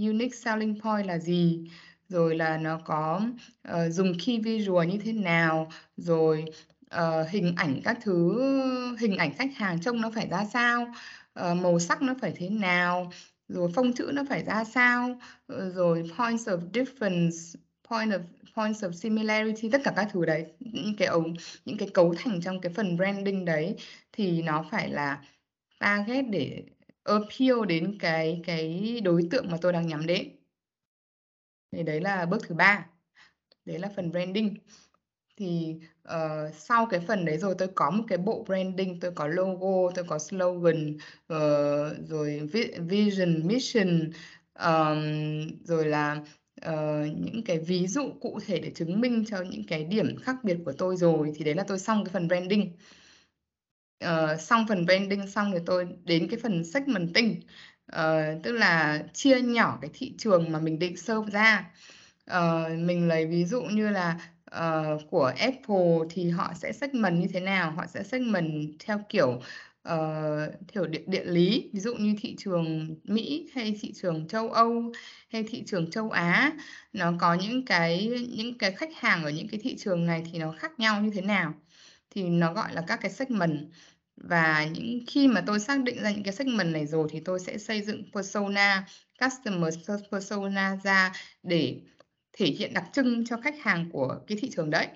unique selling point là gì? Rồi là nó có, uh, dùng key visual như thế nào? Rồi, uh, hình ảnh các thứ, hình ảnh khách hàng trông nó phải ra sao? uh, màu sắc nó phải thế nào? Rồi phông chữ nó phải ra sao? Ờ, rồi points of difference, point of points of similarity, tất cả các thứ đấy, những cái ống những cái cấu thành trong cái phần branding đấy thì nó phải là target để appeal đến cái cái đối tượng mà tôi đang nhắm đến. Thì đấy là bước thứ ba, đấy là phần branding. Thì, uh, sau cái phần đấy rồi tôi có một cái bộ branding, tôi có logo, tôi có slogan, uh, rồi vision, mission, um, rồi là, uh, những cái ví dụ cụ thể để chứng minh cho những cái điểm khác biệt của tôi rồi, thì đấy là tôi xong cái phần branding. uh, xong phần branding xong thì tôi đến cái phần segmenting, uh, tức là chia nhỏ cái thị trường mà mình định serve ra. uh, mình lấy ví dụ như là, uh, của Apple thì họ sẽ segment như thế nào? Họ sẽ segment theo kiểu, uh, theo địa địa lý, ví dụ như thị trường Mỹ hay thị trường châu Âu hay thị trường châu Á. Nó có những cái những cái khách hàng ở những cái thị trường này thì nó khác nhau như thế nào? Thì nó gọi là các cái segment. Và những khi mà tôi xác định ra những cái segment này rồi thì tôi sẽ xây dựng persona, customer persona ra để thể hiện đặc trưng cho khách hàng của cái thị trường đấy.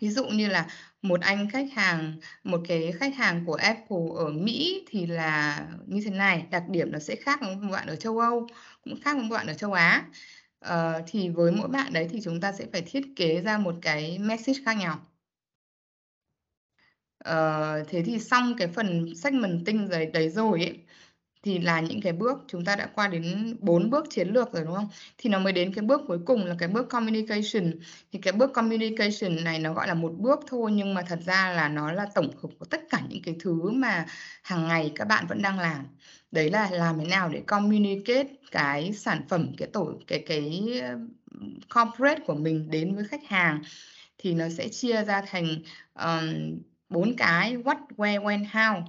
Ví dụ như là một anh khách hàng một cái khách hàng của Apple ở Mỹ thì là như thế này, đặc điểm nó sẽ khác với một bạn ở châu Âu, cũng khác với một bạn ở châu Á. Ờ, thì với mỗi bạn đấy thì chúng ta sẽ phải thiết kế ra một cái message khác nhau. Ờ, thế thì xong cái phần segmenting rồi đấy rồi ấy, thì là những cái bước chúng ta đã qua đến bốn bước chiến lược rồi, đúng không? Thì nó mới đến cái bước cuối cùng là cái bước communication. Thì cái bước communication này nó gọi là một bước thôi nhưng mà thật ra là nó là tổng hợp của tất cả những cái thứ mà hàng ngày các bạn vẫn đang làm. Đấy là làm thế nào để communicate cái sản phẩm, cái tổ cái cái corporate của mình đến với khách hàng. Thì nó sẽ chia ra thành, bốn um, cái what, where, when, how.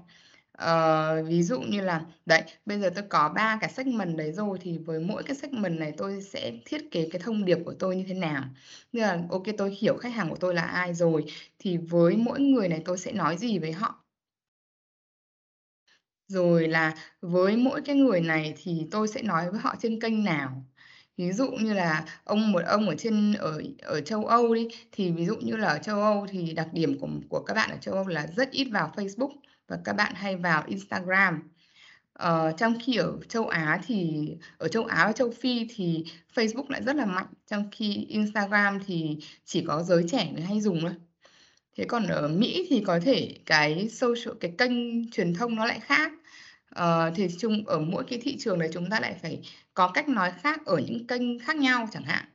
Ờ, ví dụ như là đấy, bây giờ tôi có 3 cái segment đấy rồi thì với mỗi cái segment này tôi sẽ thiết kế cái thông điệp của tôi như thế nào. Như là ok tôi hiểu khách hàng của tôi là ai rồi, thì với mỗi người này tôi sẽ nói gì với họ. Rồi là với mỗi cái người này thì tôi sẽ nói với họ trên kênh nào. Ví dụ như là ông một ông ở trên ở ở châu Âu đi, thì ví dụ như là ở châu Âu thì đặc điểm của của các bạn ở châu Âu là rất ít vào Facebook và các bạn hay vào Instagram. Ờ, trong khi ở châu Á thì ở châu Á và châu Phi thì Facebook lại rất là mạnh, trong khi Instagram thì chỉ có giới trẻ mới hay dùng thôi. Thế còn ở Mỹ thì có thể cái social cái kênh truyền thông nó lại khác. Ờ, thì chung ở mỗi cái thị trường đấy chúng ta lại phải có cách nói khác ở những kênh khác nhau chẳng hạn.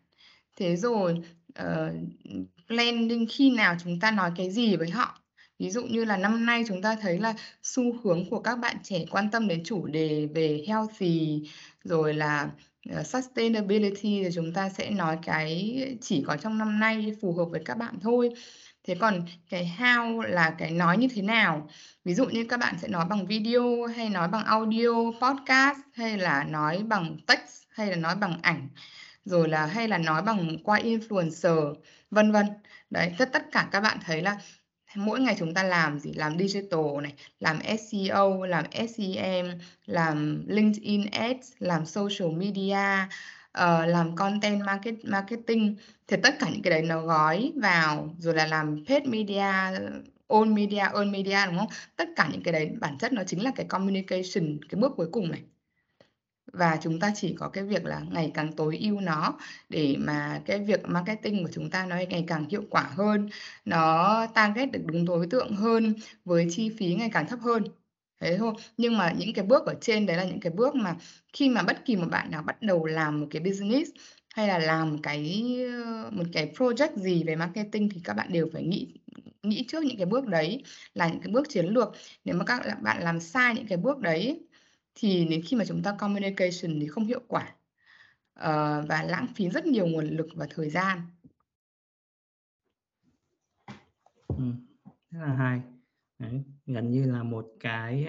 Thế rồi, ờ, uh, landing khi nào chúng ta nói cái gì với họ. Ví dụ như là năm nay chúng ta thấy là xu hướng của các bạn trẻ quan tâm đến chủ đề về healthy, rồi là, ờ, sustainability thì chúng ta sẽ nói cái chỉ có trong năm nay phù hợp với các bạn thôi. Thế còn cái how là cái nói như thế nào. Ví dụ như các bạn sẽ nói bằng video hay nói bằng audio, podcast hay là nói bằng text hay là nói bằng ảnh, rồi là hay là nói bằng qua influencer, vân vân. Đấy, tất tất cả các bạn thấy là mỗi ngày chúng ta làm gì? Làm digital này, làm SEO, làm SEM, làm LinkedIn Ads, làm social media, Ờ, làm content market marketing. Thì tất cả những cái đấy nó gói vào, rồi là làm paid media, own media, earned media, đúng không? Tất cả những cái đấy bản chất nó chính là cái communication, cái bước cuối cùng này. Và chúng ta chỉ có cái việc là ngày càng tối ưu nó để mà cái việc marketing của chúng ta nó ngày càng hiệu quả hơn, nó target được đúng đối tượng hơn với chi phí ngày càng thấp hơn. Thế thôi. Nhưng mà những cái bước ở trên đấy là những cái bước mà khi mà bất kỳ một bạn nào bắt đầu làm một cái business hay là làm một cái, ờ, một cái project gì về marketing thì các bạn đều phải nghĩ nghĩ trước những cái bước đấy là những cái bước chiến lược. Nếu mà các bạn làm sai những cái bước đấy thì đến khi mà chúng ta communication thì không hiệu quả, ờ, và lãng phí rất nhiều nguồn lực và thời gian. ừ, rất là hay. Đấy, gần như là một cái,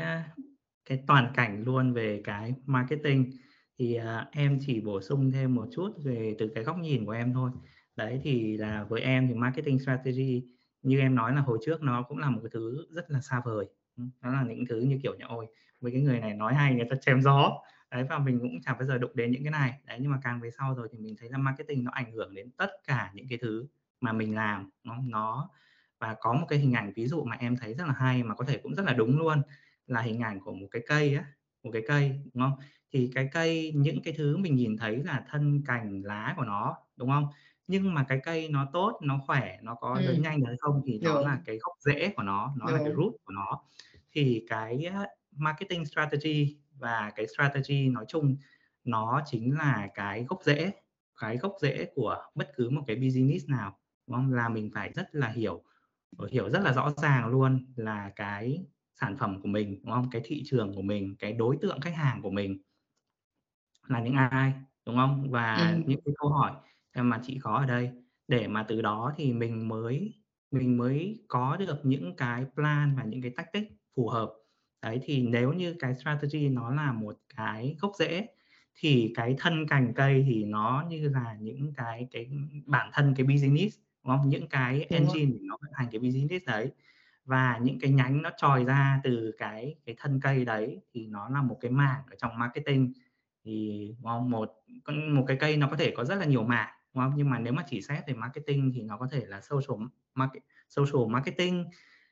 cái toàn cảnh luôn về cái marketing. Thì, à, em chỉ bổ sung thêm một chút về từ cái góc nhìn của em thôi. Đấy, thì là với em thì marketing strategy như em nói là hồi trước nó cũng là một cái thứ rất là xa vời. Ừ, nó là những thứ như kiểu nhà ôi, với cái người này nói hay người ta chém gió. Đấy, và mình cũng chẳng bao giờ đụng đến những cái này. Đấy, nhưng mà càng về sau rồi thì mình thấy là marketing nó ảnh hưởng đến tất cả những cái thứ mà mình làm. Nó nó và có một cái hình ảnh ví dụ mà em thấy rất là hay mà có thể cũng rất là đúng luôn, là hình ảnh của một cái cây á, một cái cây, đúng không? Thì cái cây những cái thứ mình nhìn thấy là thân, cành, lá của nó, đúng không? Nhưng mà cái cây nó tốt, nó khỏe, nó có lớn Ừm. nhanh được hay không thì nó là cái gốc rễ của nó, nó là cái root của nó. Thì cái, marketing strategy và cái strategy nói chung nó chính là cái gốc rễ, cái gốc rễ của bất cứ một cái business nào, đúng không? Là mình phải rất là hiểu, hiểu rất là rõ ràng luôn là cái sản phẩm của mình, đúng không? Cái thị trường của mình, cái đối tượng khách hàng của mình là những ai, đúng không? Và Ừm. những cái câu hỏi mà chị có ở đây, để mà từ đó thì mình mới mình mới có được những cái plan và những cái tactic phù hợp. Đấy, thì nếu như cái strategy nó là một cái gốc rễ thì cái thân cành cây thì nó như là những cái cái bản thân cái business, đúng không? Những cái Đúng engine để nó vận hành cái business đấy. Và những cái nhánh nó chòi ra từ cái cái thân cây đấy thì nó là một cái mảng ở trong marketing. Thì, đúng không? Một một cái cây nó có thể có rất là nhiều mảng, đúng không? Nhưng mà nếu mà chỉ xét về marketing thì nó có thể là social market social marketing,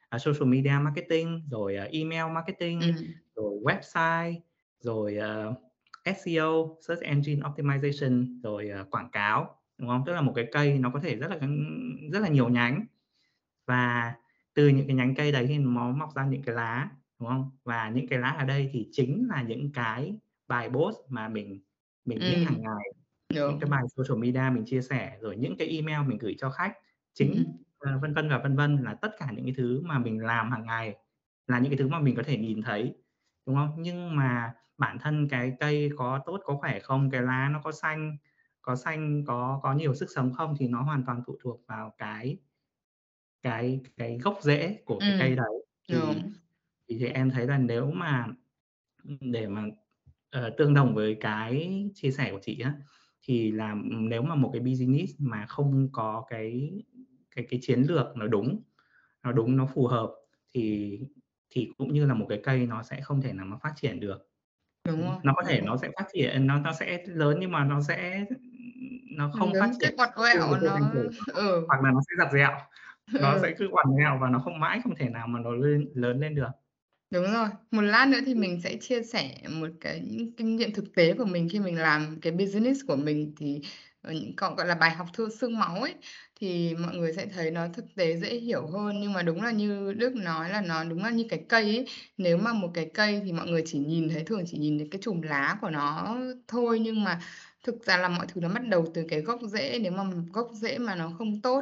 à, social media marketing, rồi, à, email marketing, Ừm. rồi website, rồi, ờ, SEO, search engine optimization, rồi, ờ, quảng cáo, đúng không? Tức là một cái cây nó có thể rất là rất là nhiều nhánh. Và từ những cái nhánh cây đấy thì nó mọc ra những cái lá, đúng không? Và những cái lá ở đây thì chính là những cái bài post mà mình mình viết hàng Ừm. ngày, những cái bài social media mình chia sẻ, rồi những cái email mình gửi cho khách, chính Ừm. ờ, vân vân và vân vân là tất cả những cái thứ mà mình làm hàng ngày, là những cái thứ mà mình có thể nhìn thấy, đúng không? Nhưng mà bản thân cái cây có tốt, có khỏe không, cái lá nó có xanh có xanh, có có nhiều sức sống không thì nó hoàn toàn phụ thuộc vào cái cái cái gốc rễ của cái cây Ừm. đấy. Thì thì thì em thấy là nếu mà, để mà, ờ, tương đồng với cái chia sẻ của chị á, thì là, nếu mà một cái business mà không có cái cái cái chiến lược nó đúng, nó đúng, nó phù hợp thì thì cũng như là một cái cây nó sẽ không thể nào mà phát triển được. Đúng rồi, nó có thể nó sẽ phát triển nó nó sẽ lớn nhưng mà nó sẽ, nó không Lớn phát triển cái của nó, ừ. hoặc là nó sẽ rặt rẹo, nó Ừ. sẽ cứ ngoằn nghèo và nó không mãi không thể nào mà nó lên lớn lên được. Đúng rồi. Một lát nữa thì mình sẽ chia sẻ một cái những kinh nghiệm thực tế của mình khi mình làm cái business của mình thì, ờ, những cọ gọi là, bài học thư xương máu ấy, thì mọi người sẽ thấy nó thực tế dễ hiểu hơn. Nhưng mà đúng là như Đức nói là nó đúng là như cái cây ấy, nếu mà một cái cây thì mọi người chỉ nhìn thấy thường chỉ nhìn thấy cái chùm lá của nó thôi, nhưng mà thực ra là mọi thứ nó bắt đầu từ cái gốc rễ. Nếu mà gốc rễ mà nó không tốt,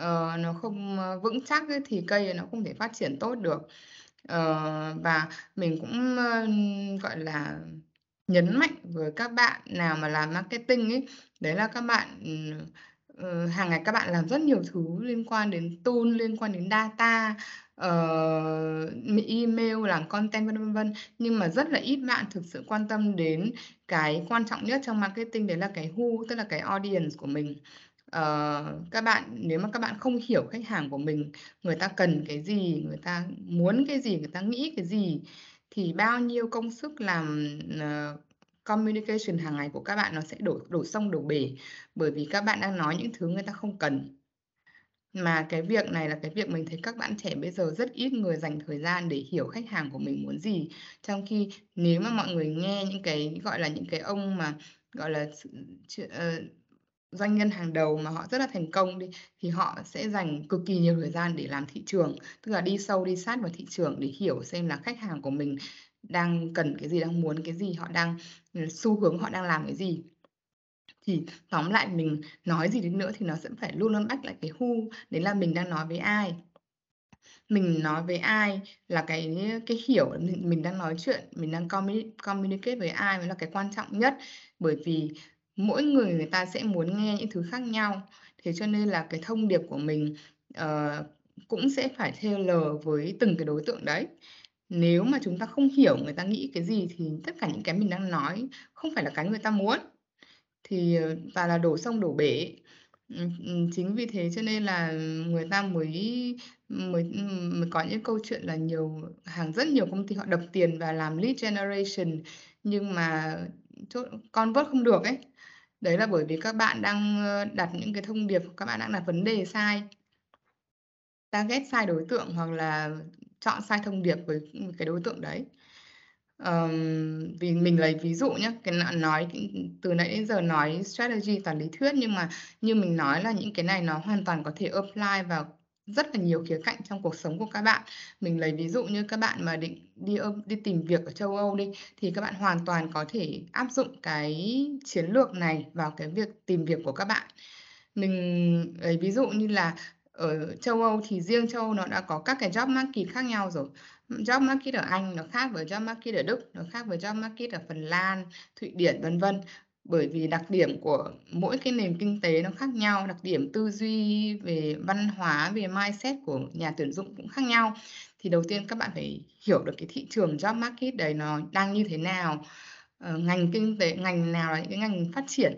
uh, nó không, ờ, vững chắc ấy thì cây nó không thể phát triển tốt được. uh, và mình cũng, uh, gọi là, nhấn mạnh với các bạn nào mà làm marketing ấy, đấy là các bạn, ừ, ờ, hàng ngày các bạn làm rất nhiều thứ liên quan đến tool, liên quan đến data, ờ, email, làm content, vân vân, vân. Nhưng mà rất là ít bạn thực sự quan tâm đến cái quan trọng nhất trong marketing đấy là cái who, tức là cái audience của mình. Ờ, các bạn nếu mà các bạn không hiểu khách hàng của mình, người ta cần cái gì, người ta muốn cái gì, người ta nghĩ cái gì, thì bao nhiêu công sức làm, uh, communication hàng ngày của các bạn nó sẽ đổ đổ sông đổ bể, bởi vì các bạn đang nói những thứ người ta không cần. Mà cái việc này là cái việc mình thấy các bạn trẻ bây giờ rất ít người dành thời gian để hiểu khách hàng của mình muốn gì. Trong khi nếu mà mọi người nghe những cái, gọi là, những cái ông mà, gọi là, ờ, doanh nhân hàng đầu mà họ rất là thành công đi, thì họ sẽ dành cực kỳ nhiều thời gian để làm thị trường, tức là đi sâu, đi sát vào thị trường để hiểu xem là khách hàng của mình đang cần cái gì, đang muốn cái gì, họ đang ừ, xu hướng họ đang làm cái gì. Thì tóm lại mình nói gì đến nữa thì nó sẽ phải luôn luôn bắt lại cái who, đấy là mình đang nói với ai. Mình nói với ai là cái cái hiểu mình mình đang nói chuyện, mình đang communicate với ai mới là cái quan trọng nhất. Bởi vì mỗi người người ta sẽ muốn nghe những thứ khác nhau, thế cho nên là cái thông điệp của mình, uh, cũng sẽ phải theo lờ với từng cái đối tượng đấy. Nếu mà chúng ta không hiểu người ta nghĩ cái gì thì tất cả những cái mình đang nói không phải là cái người ta muốn, thì, ờ, và là đổ sông đổ bể. Chính vì thế cho nên là người ta mới mới, mới có những câu chuyện là nhiều hàng rất nhiều công ty họ đập tiền và làm lead generation nhưng mà chốt vớt không được ấy. Đấy là bởi vì các bạn đang, ờ, đặt những cái thông điệp, các bạn đang đặt vấn đề sai. Target sai đối tượng hoặc là chọn sai thông điệp với, cái đối tượng đấy. um, vì mình lấy ví dụ nhé cái nói, từ nãy đến giờ nói strategy toàn lý thuyết, nhưng mà như mình nói là những cái này nó hoàn toàn có thể apply vào rất là nhiều khía cạnh trong cuộc sống của các bạn. Mình lấy ví dụ như các bạn mà định đi đi tìm việc ở châu Âu đi, thì các bạn hoàn toàn có thể áp dụng cái chiến lược này vào cái việc tìm việc của các bạn. Mình lấy ví dụ như là ở châu Âu thì riêng châu Âu nó đã có các cái job market khác nhau rồi. Job market ở Anh nó khác với job market ở Đức, nó khác với job market ở Phần Lan, Thụy Điển, vân vân. bởi vì đặc điểm của mỗi cái nền kinh tế nó khác nhau, đặc điểm tư duy về văn hóa, về mindset của nhà tuyển dụng cũng khác nhau. Thì đầu tiên các bạn phải hiểu được cái thị trường job market đấy nó đang như thế nào, ờ, ngành kinh tế ngành nào là những cái ngành phát triển.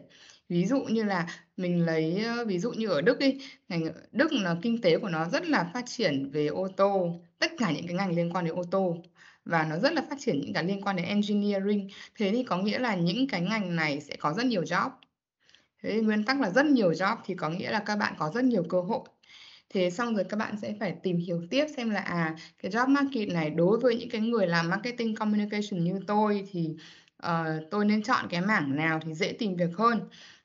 Ví dụ như là mình lấy, ví dụ như ở Đức đi, ngành Đức là kinh tế của nó rất là phát triển về ô tô, tất cả những cái ngành liên quan đến ô tô và nó rất là phát triển những cái liên quan đến engineering. Thế thì có nghĩa là những cái ngành này sẽ có rất nhiều job. Thế thì nguyên tắc là rất nhiều job thì có nghĩa là các bạn có rất nhiều cơ hội. Thế xong rồi các bạn sẽ phải tìm hiểu tiếp xem là, à, cái job market này đối với những cái người làm marketing communication như tôi thì, ờ, tôi nên chọn cái mảng nào thì dễ tìm việc hơn.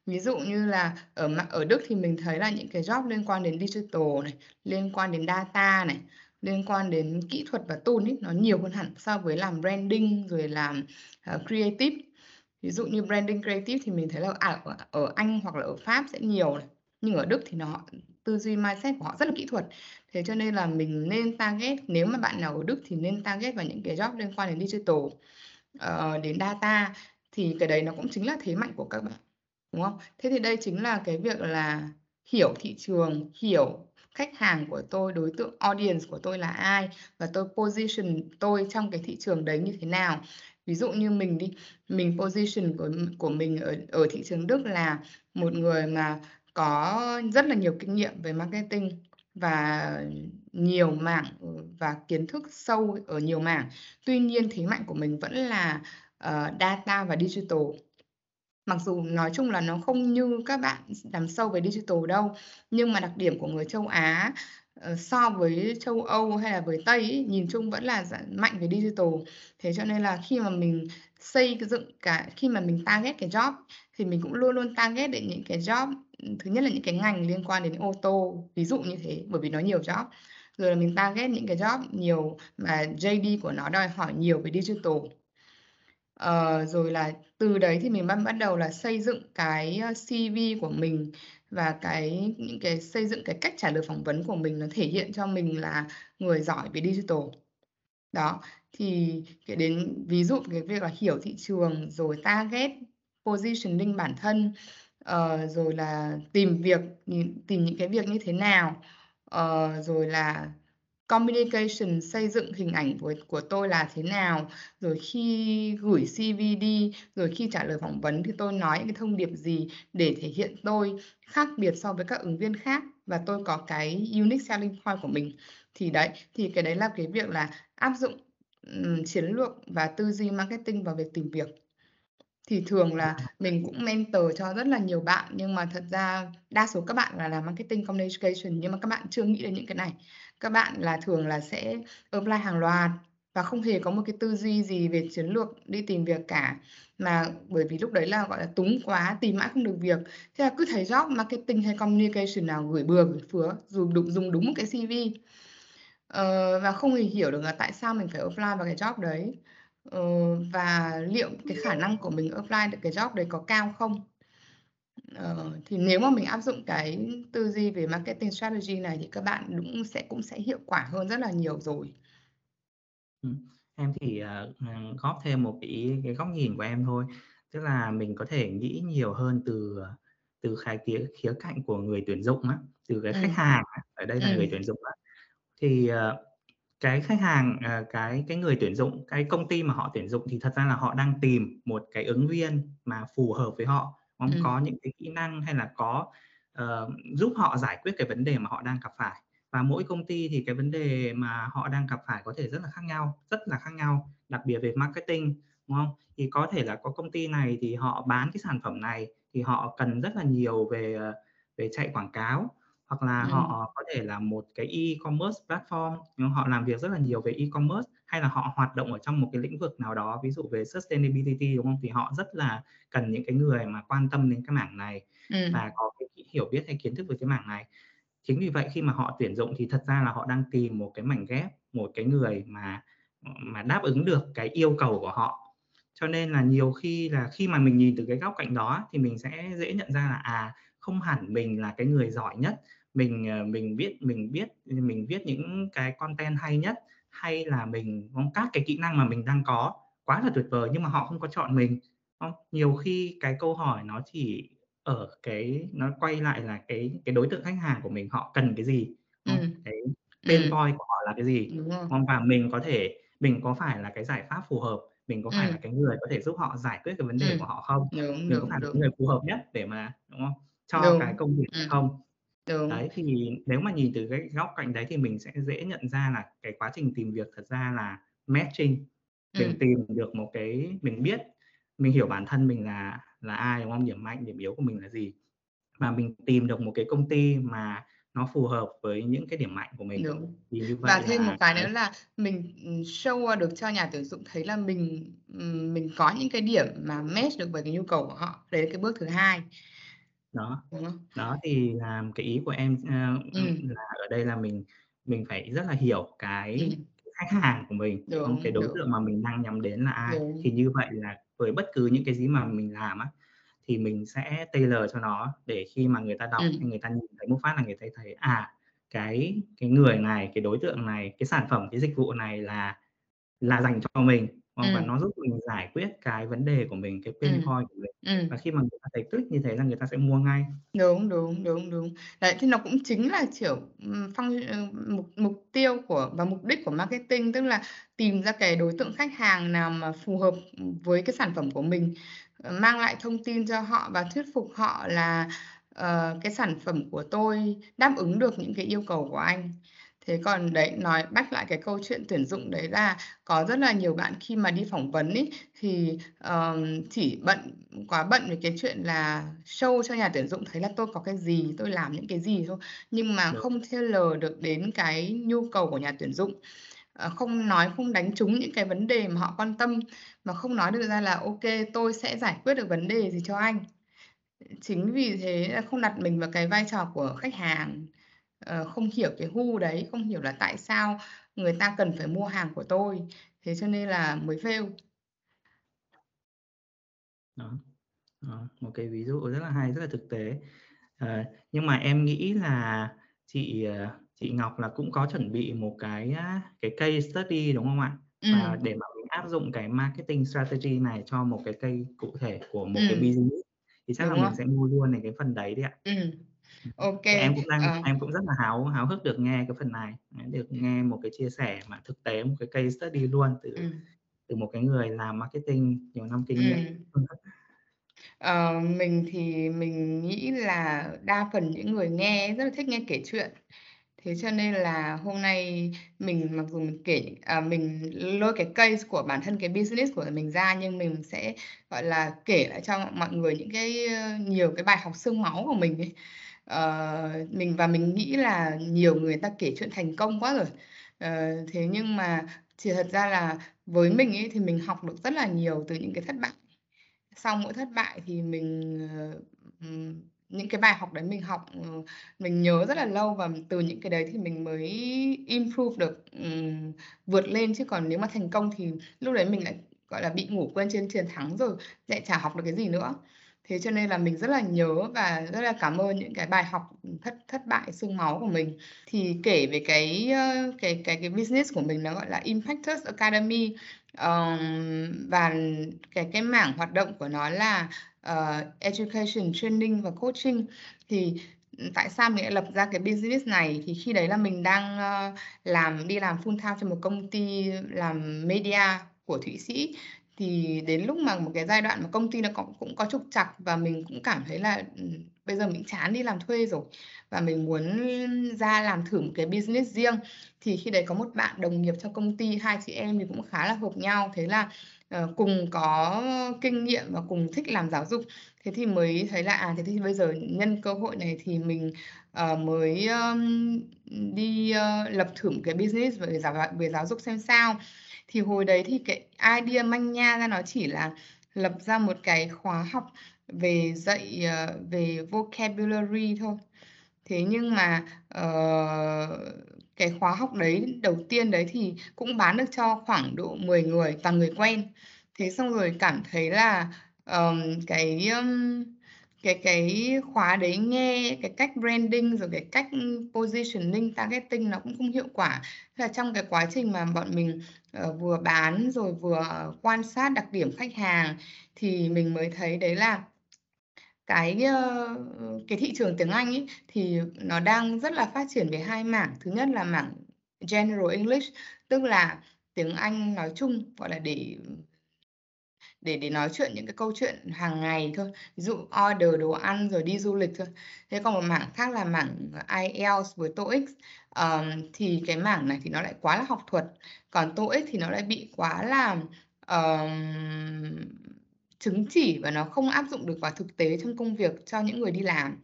Ví dụ như là ở ở Đức thì mình thấy là những cái job liên quan đến digital này, liên quan đến data này, liên quan đến kỹ thuật và tool ấy, nó nhiều hơn hẳn so với làm branding rồi làm, uh, creative. Ví dụ như branding creative thì mình thấy là, à, ở ở Anh hoặc là ở Pháp sẽ nhiều này, nhưng ở Đức thì nó tư duy mindset của họ rất là kỹ thuật. Thế cho nên là mình nên target nếu mà bạn nào ở Đức thì nên target vào những cái job liên quan đến digital, uh, đến data thì cái đấy nó cũng chính là thế mạnh của các bạn, đúng không? Thế thì đây chính là cái việc là hiểu thị trường, hiểu khách hàng của tôi, đối tượng audience của tôi là ai và tôi position tôi trong cái thị trường đấy như thế nào. Ví dụ như mình đi, mình position của của mình ở ở thị trường Đức là một người mà có rất là nhiều kinh nghiệm về marketing và nhiều mảng, và kiến thức sâu ở nhiều mảng. Tuy nhiên thế mạnh của mình vẫn là, uh, data và digital. Mặc dù nói chung là nó không như các bạn làm sâu về digital đâu, nhưng mà đặc điểm của người châu Á, ờ, so với châu Âu hay là với Tây ý, nhìn chung vẫn là mạnh về digital. Thế cho nên là khi mà mình xây dựng cả khi mà mình target cái job thì mình cũng luôn luôn target đến những cái job, thứ nhất là những cái ngành liên quan đến ô tô, ví dụ như thế, bởi vì nó nhiều job. Rồi là mình target những cái job nhiều mà JD của nó đòi hỏi nhiều về digital. Ờ, rồi là từ đấy thì mình bắt bắt đầu là xây dựng cái, ờ, ơ, CV của mình và cái những cái xây dựng cái cách trả lời phỏng vấn của mình nó thể hiện cho mình là người giỏi về digital. Đó, thì cái đến ví dụ cái việc là hiểu thị trường, rồi target, positioning bản thân, ờ, rồi là tìm việc, tìm những cái việc như thế nào, ờ, rồi là communication, xây dựng hình ảnh của của tôi là thế nào, rồi khi gửi CV đi, rồi khi trả lời phỏng vấn thì tôi nói những cái thông điệp gì để thể hiện tôi khác biệt so với các ứng viên khác và tôi có cái unique selling point của mình. Thì đấy, thì cái đấy là cái việc là áp dụng, ừm, chiến lược và tư duy marketing vào việc tìm việc. Thì thường là mình cũng mentor cho rất là nhiều bạn, nhưng mà thật ra đa số các bạn là làm marketing communication nhưng mà các bạn chưa nghĩ đến những cái này. Các bạn là thường là sẽ apply hàng loạt và không hề có một cái tư duy gì về chiến lược đi tìm việc cả. Mà bởi vì lúc đấy là, gọi là, túng quá, tìm mãi không được việc, thế là cứ thấy job marketing hay communication nào gửi bừa gửi phứa, dù đụng dùng đúng một cái CV. Ờ, và không hề hiểu được là tại sao mình phải apply vào cái job đấy, ờ, và liệu cái khả năng của mình apply được cái job đấy có cao không? Ờ, thì nếu mà mình áp dụng cái tư duy về marketing strategy này thì các bạn cũng sẽ cũng sẽ hiệu quả hơn rất là nhiều rồi. Ừm, em thì, ờ, ừm, góp thêm một cái ý cái góc nhìn của em thôi, tức là mình có thể nghĩ nhiều hơn từ, ờ, từ khái khía khía cạnh của người tuyển dụng á, từ cái khách Ừm. hàng á, ở đây là người Ừm. tuyển dụng á. Thì, ờ, cái khách hàng, ờ, cái cái người tuyển dụng, cái công ty mà họ tuyển dụng thì thật ra là họ đang tìm một cái ứng viên mà phù hợp với họ, không? Ừm. Có những cái kỹ năng hay là có, ờ, giúp họ giải quyết cái vấn đề mà họ đang gặp phải. Và mỗi công ty thì cái vấn đề mà họ đang gặp phải có thể rất là khác nhau, rất là khác nhau, đặc biệt về marketing, đúng không? Thì có thể là có công ty này thì họ bán cái sản phẩm này thì họ cần rất là nhiều về, ờ, về chạy quảng cáo, hoặc là Ừm. họ có thể là một cái e-commerce platform? Họ làm việc rất là nhiều về e-commerce, hay là họ hoạt động ở trong một cái lĩnh vực nào đó, ví dụ về sustainability, đúng không? Thì họ rất là cần những cái người mà quan tâm đến cái mảng này Ừm. và có cái hiểu biết hay kiến thức về cái mảng này. Chính vì vậy khi mà họ tuyển dụng thì thật ra là họ đang tìm một cái mảnh ghép, một cái người mà, mà đáp ứng được cái yêu cầu của họ. Cho nên là nhiều khi là khi mà mình nhìn từ cái góc cạnh đó thì mình sẽ dễ nhận ra là, à, không hẳn mình là cái người giỏi nhất, mình, ờ, mình biết mình biết mình viết những cái content hay nhất, hay là mình có các cái kỹ năng mà mình đang có quá là tuyệt vời nhưng mà họ không có chọn mình, Không, nhiều khi cái câu hỏi nó chỉ ở cái nó quay lại là cái cái đối tượng khách hàng của mình họ cần cái gì, không? Ừm. Cái pain Ừm. point của họ là cái gì, không? Và mình có thể mình có phải là cái giải pháp phù hợp, mình có phải là Ừm. cái người có thể giúp họ giải quyết cái vấn đề Ừm. của họ không? Đúng, Mình có đúng, phải là cái người phù hợp nhất để mà đúng không? Cho cái Đúng. công việc Ừm. không? Đúng. Đấy, thì nếu mà nhìn từ cái góc cạnh đấy thì mình sẽ dễ nhận ra là cái quá trình tìm việc thật ra là matching. Mình Ừm. tìm được một cái mình biết, mình hiểu bản thân mình là là ai, đúng không? Điểm mạnh, điểm yếu của mình là gì. Và mình tìm được một cái công ty mà nó phù hợp với những cái điểm mạnh của mình. Đúng. Thì như Và vậy thêm một là cái cái nữa là mình, ừm, show được cho nhà tuyển dụng thấy là mình, ừm, mình có những cái điểm mà match được với cái nhu cầu của họ. Đấy là cái bước thứ hai. Đó. Không? Đó, thì là cái ý của em, ơ, ừm, Ừm. là ở đây là mình mình phải rất là hiểu cái Ừm. khách hàng của mình, không? Cái Đúng, đối đúng. tượng mà mình đang nhắm đến là ai. Đúng. Thì như vậy là với bất cứ những cái gì mà mình làm á, thì mình sẽ tailor cho nó để khi mà người ta đọc hay Ừm. người ta nhìn thấy một phát là người ta thấy, à, cái cái người này, cái đối tượng này, cái sản phẩm, cái dịch vụ này là là dành cho mình, không? Và Ừm. nó giúp mình giải quyết cái vấn đề của mình, cái pain Ừm. point của mình. Và Ừm. khi mà người ta thấy click như thế là người ta sẽ mua ngay. Đúng, đúng, đúng, đúng. Đấy, thì nó cũng chính là, kiểu, ừm, phong ờ, mục mục tiêu của và mục đích của marketing, tức là tìm ra cái đối tượng khách hàng nào mà phù hợp, ừm, với cái sản phẩm của mình, ờ, mang lại thông tin cho họ và thuyết phục họ là, ờ, cái sản phẩm của tôi đáp ứng được những cái yêu cầu của anh. Thế còn đấy, nói back lại cái câu chuyện tuyển dụng đấy là có rất là nhiều bạn khi mà đi phỏng vấn ấy, thì, ờm, chỉ bận quá bận về cái chuyện là show cho nhà tuyển dụng thấy là tôi có cái gì, tôi làm những cái gì thôi, nhưng mà không tailor được đến cái nhu cầu của nhà tuyển dụng. Ờ, không nói không đánh trúng những cái vấn đề mà họ quan tâm, mà không nói được ra là "Ô kê, tôi sẽ giải quyết được vấn đề gì cho anh." Chính vì thế là không đặt mình vào cái vai trò của khách hàng, ờ, không hiểu cái who đấy, không hiểu là tại sao người ta cần phải mua hàng của tôi, thế cho nên là mới fail. Đó, đó, một cái ví dụ rất là hay, rất là thực tế. Ờ, nhưng mà em nghĩ là chị, ờ, chị Ngọc là cũng có chuẩn bị một cái cái case study, đúng không ạ? Và Ừm. để mà mình áp dụng cái marketing strategy này cho một cái case cụ thể của một cái Ừm. business thì chắc là Đúng rồi. mình sẽ mua luôn đến cái phần đấy đi ạ. Ừm. Thì kê, em cũng đang ờ. em cũng rất là háo háo hức được nghe cái phần này, đấy, được nghe một cái chia sẻ mà thực tế, một cái case study luôn từ Ừm. từ một cái người làm marketing nhiều năm kinh nghiệm. Ừm. Ờ, mình thì mình nghĩ là đa phần những người nghe rất là thích nghe kể chuyện. Thế cho nên là hôm nay mình mặc dù mình kể à, mình lôi cái case của bản thân cái business của mình ra, nhưng mình sẽ, gọi là, kể lại cho mọi người những cái, ơ, nhiều cái bài học xương máu của mình ấy uh, mình và mình nghĩ là nhiều người ta kể chuyện thành công quá rồi. uh, thế nhưng mà thì thật ra là với mình ấy, thì mình học được rất là nhiều từ những cái thất bại. Sau mỗi thất bại thì mình, uh, những cái bài học đấy mình học, mình nhớ rất là lâu và từ những cái đấy thì mình mới improve được, um, vượt lên. Chứ còn nếu mà thành công thì lúc đấy mình lại, gọi là, bị ngủ quên trên chiến thắng rồi, lại chả học được cái gì nữa. Thế cho nên là mình rất là nhớ và rất là cảm ơn những cái bài học, thất thất bại xương máu của mình. Thì kể về cái, cái cái cái business của mình nó gọi là Impactus Academy, um, và cái cái mảng hoạt động của nó là, uh, education, training và coaching. Thì, tại sao mình lại lập ra cái business này? Thì khi đấy là mình đang, làm đi làm full time cho một công ty làm media của Thụy Sĩ. Thì đến lúc mà một cái giai đoạn mà công ty nó cũng, cũng có trục trặc và mình cũng cảm thấy là, ừ, bây giờ mình chán đi làm thuê rồi và mình muốn ra làm thử một cái business riêng. Thì khi đấy có một bạn đồng nghiệp trong công ty, hai chị em thì cũng khá là hợp nhau, thế là, uh, cùng có kinh nghiệm và cùng thích làm giáo dục. Thế thì mới thấy là, à, thế thì bây giờ nhân cơ hội này thì mình, uh, mới, um, đi, uh, lập thử một cái business về giáo về giáo dục xem sao. Thì hồi đấy thì cái idea manh nha ra nó chỉ là lập ra một cái khóa học về dạy, uh, về vocabulary thôi. Thế nhưng mà, uh, cái khóa học đấy đầu tiên đấy thì cũng bán được cho khoảng độ 10 người, toàn người quen. Thế xong rồi cảm thấy là, um, cái, um, cái cái khóa đấy nghe cái cách branding rồi cái cách positioning targeting nó cũng không hiệu quả. Thế là trong cái quá trình mà bọn mình uh, vừa bán rồi vừa quan sát đặc điểm khách hàng thì mình mới thấy đấy là cái uh, cái thị trường tiếng Anh ấy thì nó đang rất là phát triển về hai mảng. Thứ nhất là mảng general English tức là tiếng Anh nói chung gọi là để để để nói chuyện những cái câu chuyện hàng ngày thôi. Ví dụ order đồ ăn rồi đi du lịch thôi. Thế còn một mảng khác là mảng IELTS với TOEIC um, thì cái mảng này thì nó lại quá là học thuật. Còn TOEIC thì nó lại bị quá là um, chứng chỉ và nó không áp dụng được vào thực tế trong công việc cho những người đi làm.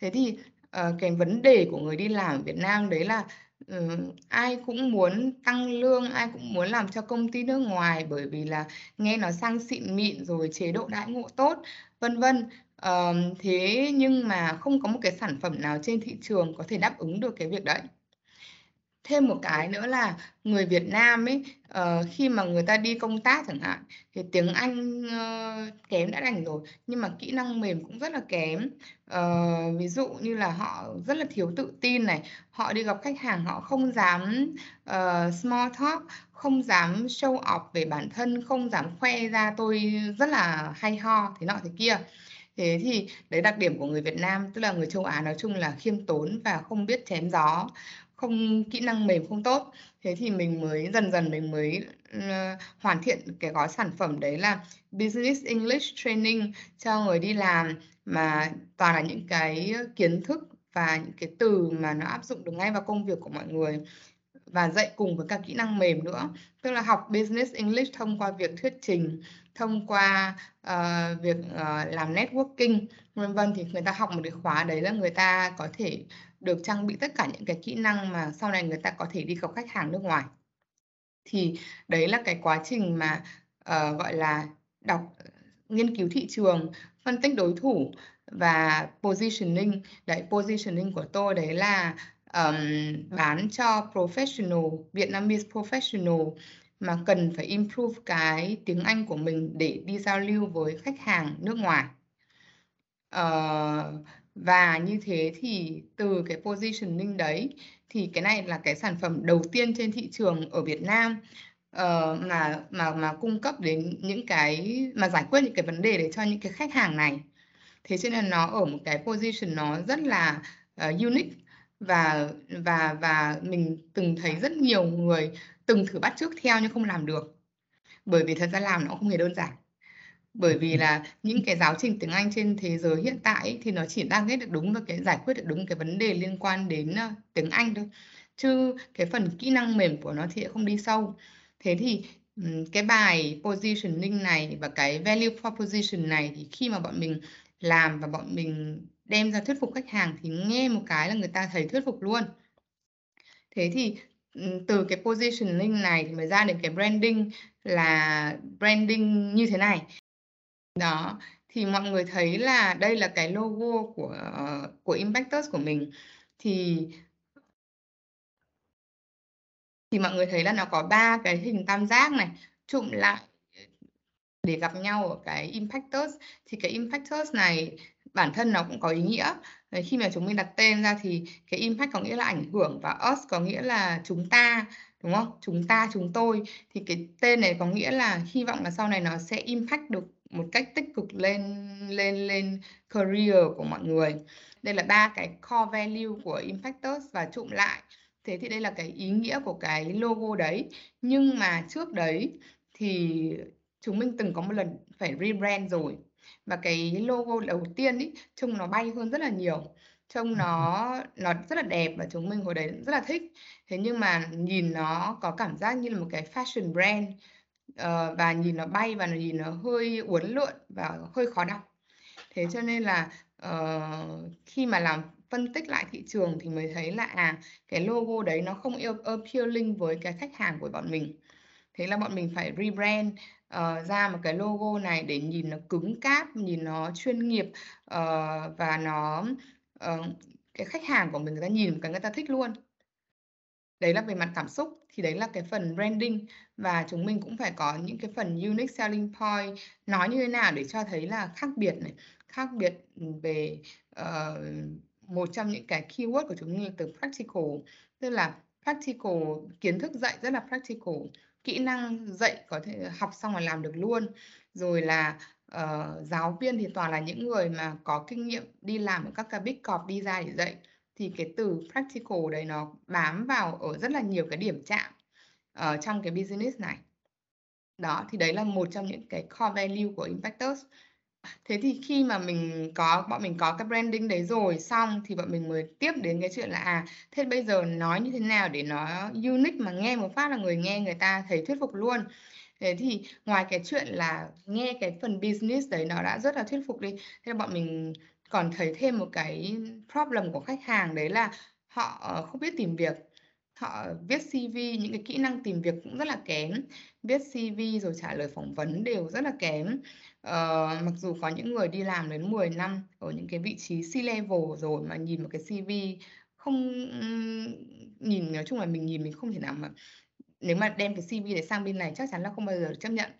Thế thì uh, cái vấn đề của người đi làm ở Việt Nam đấy là Ừ, ai cũng muốn tăng lương, ai cũng muốn làm cho công ty nước ngoài bởi vì là nghe nó sang xịn mịn rồi chế độ đãi ngộ tốt, vân vân. Ờ, thế nhưng mà không có một cái sản phẩm nào trên thị trường có thể đáp ứng được cái việc đấy thêm một cái nữa là người Việt Nam ấy uh, khi mà người ta đi công tác chẳng hạn thì tiếng Anh uh, kém đã đành rồi nhưng mà kỹ năng mềm cũng rất là kém. Uh, ví dụ như là họ rất là thiếu tự tin này họ đi gặp khách hàng họ không dám uh, small talk không dám show off về bản thân không dám khoe ra tôi rất là hay ho thế nọ thế kia. Thế thì đấy đặc điểm của người Việt Nam tức là người châu Á nói chung là khiêm tốn và không biết chém gió không kỹ năng mềm không tốt. Thế thì mình mới dần dần mình mới uh, hoàn thiện cái gói sản phẩm đấy là business English training cho người đi làm. Mà toàn là những cái kiến thức và những cái từ mà nó áp dụng được ngay vào công việc của mọi người. Và dạy cùng với các kỹ năng mềm nữa. Tức là học business English thông qua việc thuyết trình thông qua uh, việc uh, làm networking vân vân. Thì người ta học một cái khóa đấy là người ta có thể được trang bị tất cả những cái kỹ năng mà sau này người ta có thể đi gặp khách hàng nước ngoài thì đấy là cái quá trình mà uh, gọi là đọc nghiên cứu thị trường phân tích đối thủ và positioning đấy positioning của tôi đấy là um, bán cho professional Vietnamese professional mà cần phải improve cái tiếng Anh của mình để đi giao lưu với khách hàng nước ngoài. Uh, và như thế thì từ cái positioning đấy thì cái này là cái sản phẩm đầu tiên trên thị trường ở Việt Nam uh, mà mà mà cung cấp đến những cái mà giải quyết những cái vấn đề để cho những cái khách hàng này. Thế cho nên nó ở một cái position nó rất là uh, unique và và và mình từng thấy rất nhiều người từng thử bắt chước theo nhưng không làm được. Bởi vì thật ra làm nó không hề đơn giản bởi vì là những cái giáo trình tiếng Anh trên thế giới hiện tại ấy, thì nó chỉ đang ghét được đúng và cái giải quyết được đúng cái vấn đề liên quan đến uh, tiếng Anh thôi. Chứ cái phần kỹ năng mềm của nó thì không đi sâu. Thế thì um, cái bài positioning này và cái value proposition này thì khi mà bọn mình làm và bọn mình đem ra thuyết phục khách hàng thì nghe một cái là người ta thấy thuyết phục luôn. Thế thì từ cái positioning này thì mới ra được cái branding là branding như thế này đó, thì mọi người thấy là đây là cái logo của ờ, của Impactus của mình. Thì thì mọi người thấy là nó có ba cái hình tam giác này, trụm lại để gặp nhau ở cái Impactus. Thì cái Impactus này bản thân nó cũng có ý nghĩa. Khi mà chúng mình đặt tên ra thì cái impact có nghĩa là ảnh hưởng và us có nghĩa là chúng ta đúng không? Chúng ta, chúng tôi thì cái tên này có nghĩa là hy vọng là sau này nó sẽ impact được một cách tích cực lên lên lên career của mọi người. Đây là ba cái core value của Impactors và trụm lại. Thế thì đây là cái ý nghĩa của cái logo đấy. Nhưng mà trước đấy thì chúng mình từng có một lần phải rebrand rồi. Và cái logo đầu tiên ý, trông nó bay hơn rất là nhiều. Trông nó nó rất là đẹp và chúng mình hồi đấy rất là thích. Thế nhưng mà nhìn nó có cảm giác như là một cái fashion brand uh, và nhìn nó bay và nhìn nó hơi uốn lượn và hơi khó đọc. Thế cho nên là uh, khi mà làm phân tích lại thị trường thì mới thấy là à cái logo đấy nó không appealing với cái khách hàng của bọn mình. Thế là bọn mình phải rebrand uh, ra một cái logo này để nhìn nó cứng cáp nhìn nó chuyên nghiệp uh, và nó uh, cái khách hàng của mình người ta nhìn cái người ta thích luôn. Đấy là về mặt cảm xúc thì đấy là cái phần branding. Và chúng mình cũng phải có những cái phần unique selling point. Nói như thế nào để cho thấy là khác biệt này? Khác biệt về uh, một trong những cái keyword của chúng mình là từ practical. Tức là practical kiến thức dạy rất là practical. Kỹ năng dạy có thể học xong là làm được luôn. Rồi là uh, giáo viên thì toàn là những người mà có kinh nghiệm đi làm ở các cái big corp đi ra để dạy thì cái từ practical đấy nó bám vào ở rất là nhiều cái điểm chạm ở trong cái business này. Đó, thì đấy là một trong những cái core value của Impactors thế thì khi mà mình có, bọn mình có cái branding đấy rồi xong thì bọn mình mới tiếp đến cái chuyện là à thế bây giờ nói như thế nào để nó unique mà nghe một phát là người nghe, người ta thấy thuyết phục luôn. Thế thì ngoài cái chuyện là nghe cái phần business đấy nó đã rất là thuyết phục đi, thế là bọn mình còn thấy thêm một cái problem của khách hàng đấy là họ ờ, không biết tìm việc. Họ viết CV những cái kỹ năng tìm việc cũng rất là kém. Viết CV rồi trả lời phỏng vấn đều rất là kém. Ờ, mặc dù có những người đi làm đến 10 năm ở những cái vị trí C level rồi mà nhìn một cái CV không nhìn nói chung là mình nhìn mình không thể nào mà nếu mà đem cái CV để sang bên này chắc chắn là không bao giờ chấp nhận.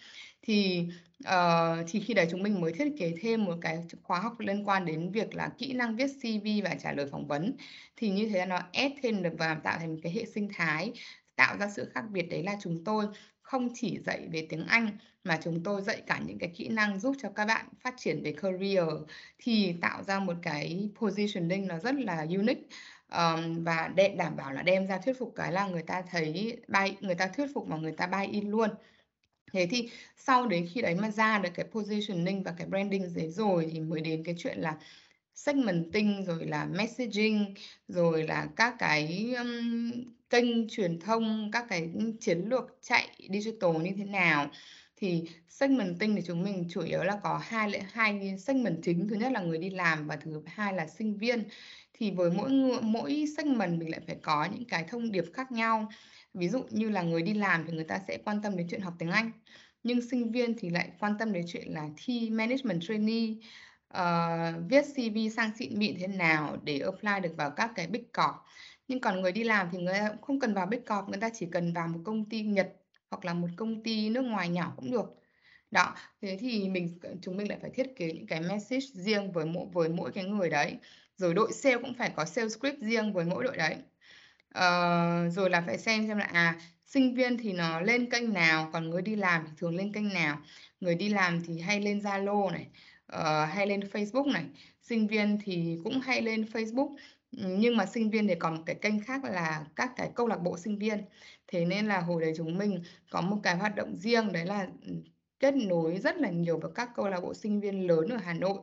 Thì uh, thì khi đấy chúng mình mới thiết kế thêm một cái khóa học liên quan đến việc là kỹ năng viết CV và trả lời phỏng vấn. Thì như thế là nó ép thêm được và tạo thành một cái hệ sinh thái tạo ra sự khác biệt đấy là chúng tôi không chỉ dạy về tiếng Anh mà chúng tôi dạy cả những cái kỹ năng giúp cho các bạn phát triển về career. Thì tạo ra một cái positioning nó rất là unique um, và để đảm bảo là đem ra thuyết phục cái là người ta thấy bay người ta thuyết phục và người ta buy in luôn. Thế thì sau đến khi đấy mà ra được cái positioning và cái branding đấy rồi thì mới đến cái chuyện là segmenting rồi là messaging rồi là các cái um, kênh truyền thông các cái chiến lược chạy digital như thế nào. Thì segmenting thì chúng mình chủ yếu là có hai hai segment chính. Thứ nhất là người đi làm và thứ hai là sinh viên thì với mỗi mỗi segment mình lại phải có những cái thông điệp khác nhau. Ví dụ như là người đi làm thì người ta sẽ quan tâm đến chuyện học tiếng Anh nhưng sinh viên thì lại quan tâm đến chuyện là thi management trainee uh, viết CV sang xịn mịn thế nào để apply được vào các cái big corp. Nhưng còn người đi làm thì người ta không cần vào big corp người ta chỉ cần vào một công ty Nhật hoặc là một công ty nước ngoài nhỏ cũng được. Đó thế thì mình chúng mình lại phải thiết kế những cái message riêng với mỗi với mỗi cái người đấy rồi đội sale cũng phải có sales script riêng với mỗi đội đấy. Uh, rồi là phải xem xem là à sinh viên thì nó lên kênh nào còn người đi làm thì thường lên kênh nào. Người đi làm thì hay lên Zalo này uh, hay lên Facebook này. Sinh viên thì cũng hay lên Facebook. Nhưng mà sinh viên thì còn một cái kênh khác là các cái câu lạc bộ sinh viên. Thế nên là hồi đấy chúng mình có một cái hoạt động riêng đấy là ừ, kết nối rất là nhiều với các câu lạc bộ sinh viên lớn ở Hà Nội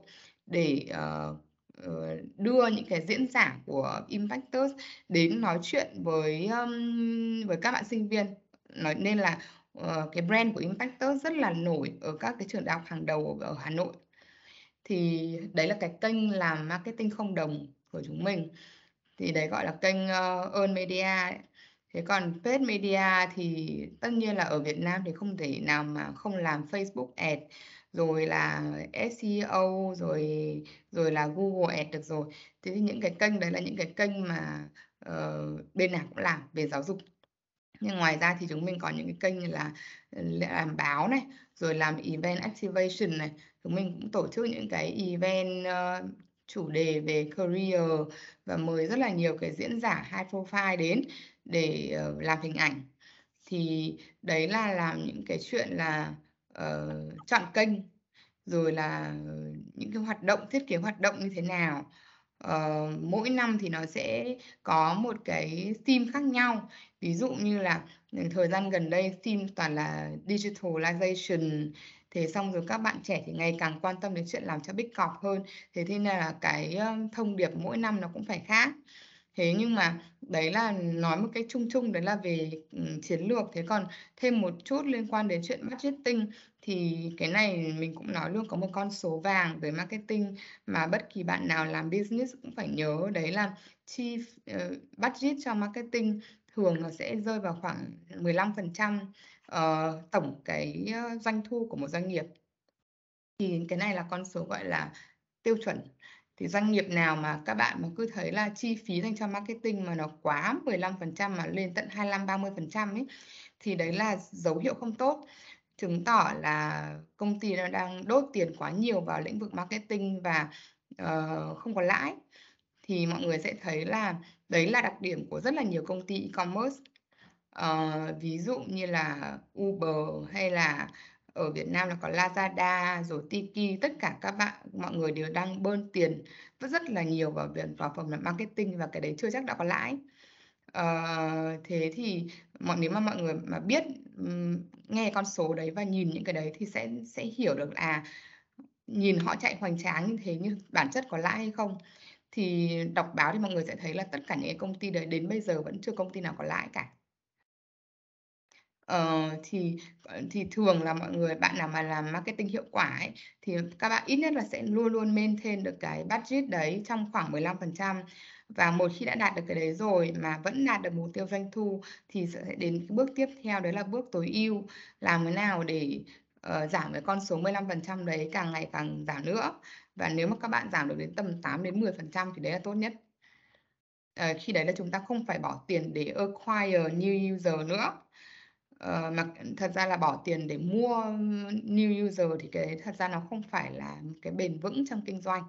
để uh, Ờ, đưa những cái diễn giả của Impactors đến nói chuyện với um, với các bạn sinh viên. Nói nên là uh, cái brand của Impactors rất là nổi ở các cái trường đại học hàng đầu ở Hà Nội. Thì đấy là cái kênh làm marketing không đồng của chúng mình. Thì đấy gọi là kênh uh, Earn Media ấy. thế còn paid media thì tất nhiên là ở Việt Nam thì không thể nào mà không làm Facebook ad rồi là SEO rồi rồi là Google Ads được rồi. Thế thì những cái kênh đấy là những cái kênh mà uh, bên nào cũng làm về giáo dục. Nhưng ngoài ra thì chúng mình có những cái kênh như là làm báo này rồi làm event activation này. Chúng mình cũng tổ chức những cái event uh, chủ đề về career và mời rất là nhiều cái diễn giả high profile đến để uh, làm hình ảnh. Thì đấy là làm những cái chuyện là uh, chọn kênh rồi là những cái hoạt động thiết kế hoạt động như thế nào. Uh, mỗi năm thì nó sẽ có một cái theme khác nhau. Ví dụ như là ừ, thời gian gần đây theme toàn là digitalization. Thế xong rồi các bạn trẻ thì ngày càng quan tâm đến chuyện làm cho big cọc hơn. Thế nên là cái thông điệp mỗi năm nó cũng phải khác thế nhưng mà đấy là nói một cái chung chung đấy là về chiến lược. Thế còn thêm một chút liên quan đến chuyện budgeting thì cái này mình cũng nói luôn có một con số vàng về marketing mà bất kỳ bạn nào làm business cũng phải nhớ đấy là chi uh, budget cho marketing thường nó sẽ rơi vào khoảng 15% uh, tổng cái uh, doanh thu của một doanh nghiệp. Thì cái này là con số gọi là tiêu chuẩn thì doanh nghiệp nào mà các bạn mà cứ thấy là chi phí dành cho marketing mà nó quá 15% mà lên tận 25 30% ấy thì đấy là dấu hiệu không tốt chứng tỏ là công ty nó đang đốt tiền quá nhiều vào lĩnh vực marketing và, uh, không có lãi. Thì mọi người sẽ thấy là đấy là đặc điểm của rất là nhiều công ty e-commerce. uh, ví dụ như là Uber hay là ở Việt Nam là có Lazada rồi Tiki, tất cả các bạn mọi người đều đang bơm tiền rất rất là nhiều vào việc vào phần marketing và cái đấy chưa chắc đã có lãi. Ờ, thế thì mọi nếu mà mọi người mà biết, nghe con số đấy và nhìn những cái đấy thì sẽ sẽ hiểu được là, nhìn họ chạy hoành tráng như thế nhưng bản chất có lãi hay không. Thì đọc báo thì mọi người sẽ thấy là tất cả những công ty đấy đến bây giờ vẫn chưa công ty nào có lãi cả. Ờ, thì, ờ, thì thường là mọi người bạn nào mà làm marketing hiệu quả ấy, thì các bạn ít nhất là sẽ luôn luôn maintain được cái budget đấy trong khoảng 15%. Và một khi đã đạt được cái đấy rồi mà vẫn đạt được mục tiêu doanh thu thì sẽ đến cái bước tiếp theo đấy là bước tối ưu, làm thế nào để, uh, giảm cái con số 15% đấy càng ngày càng giảm nữa. Và nếu mà các bạn giảm được đến tầm 8 đến 10% thì đấy là tốt nhất. uh, khi đấy là chúng ta không phải bỏ tiền để acquire new user nữa uh, mà thật ra là bỏ tiền để mua new user thì cái đấy thật ra nó không phải là một cái bền vững trong kinh doanh.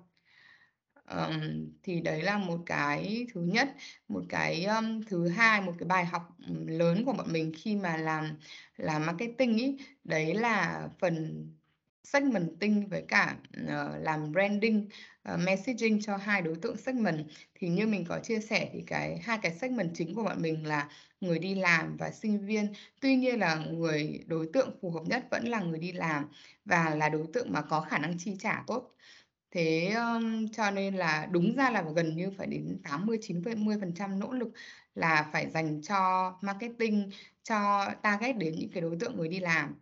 um, thì đấy là một cái thứ nhất. Một cái, um, thứ hai, một cái bài học, lớn của bọn mình khi mà làm làm marketing ấy, đấy là phần segmenting với cả, uh, làm branding, uh, messaging cho hai đối tượng segment. Thì như mình có chia sẻ thì cái hai cái segment chính của bọn mình là người đi làm và sinh viên. Tuy nhiên là người đối tượng phù hợp nhất vẫn là người đi làm và là đối tượng mà có khả năng chi trả tốt. Thế, um, cho nên là đúng ra là gần như phải đến 80, 90% nỗ lực là phải dành cho marketing, cho target đến những cái đối tượng người đi làm.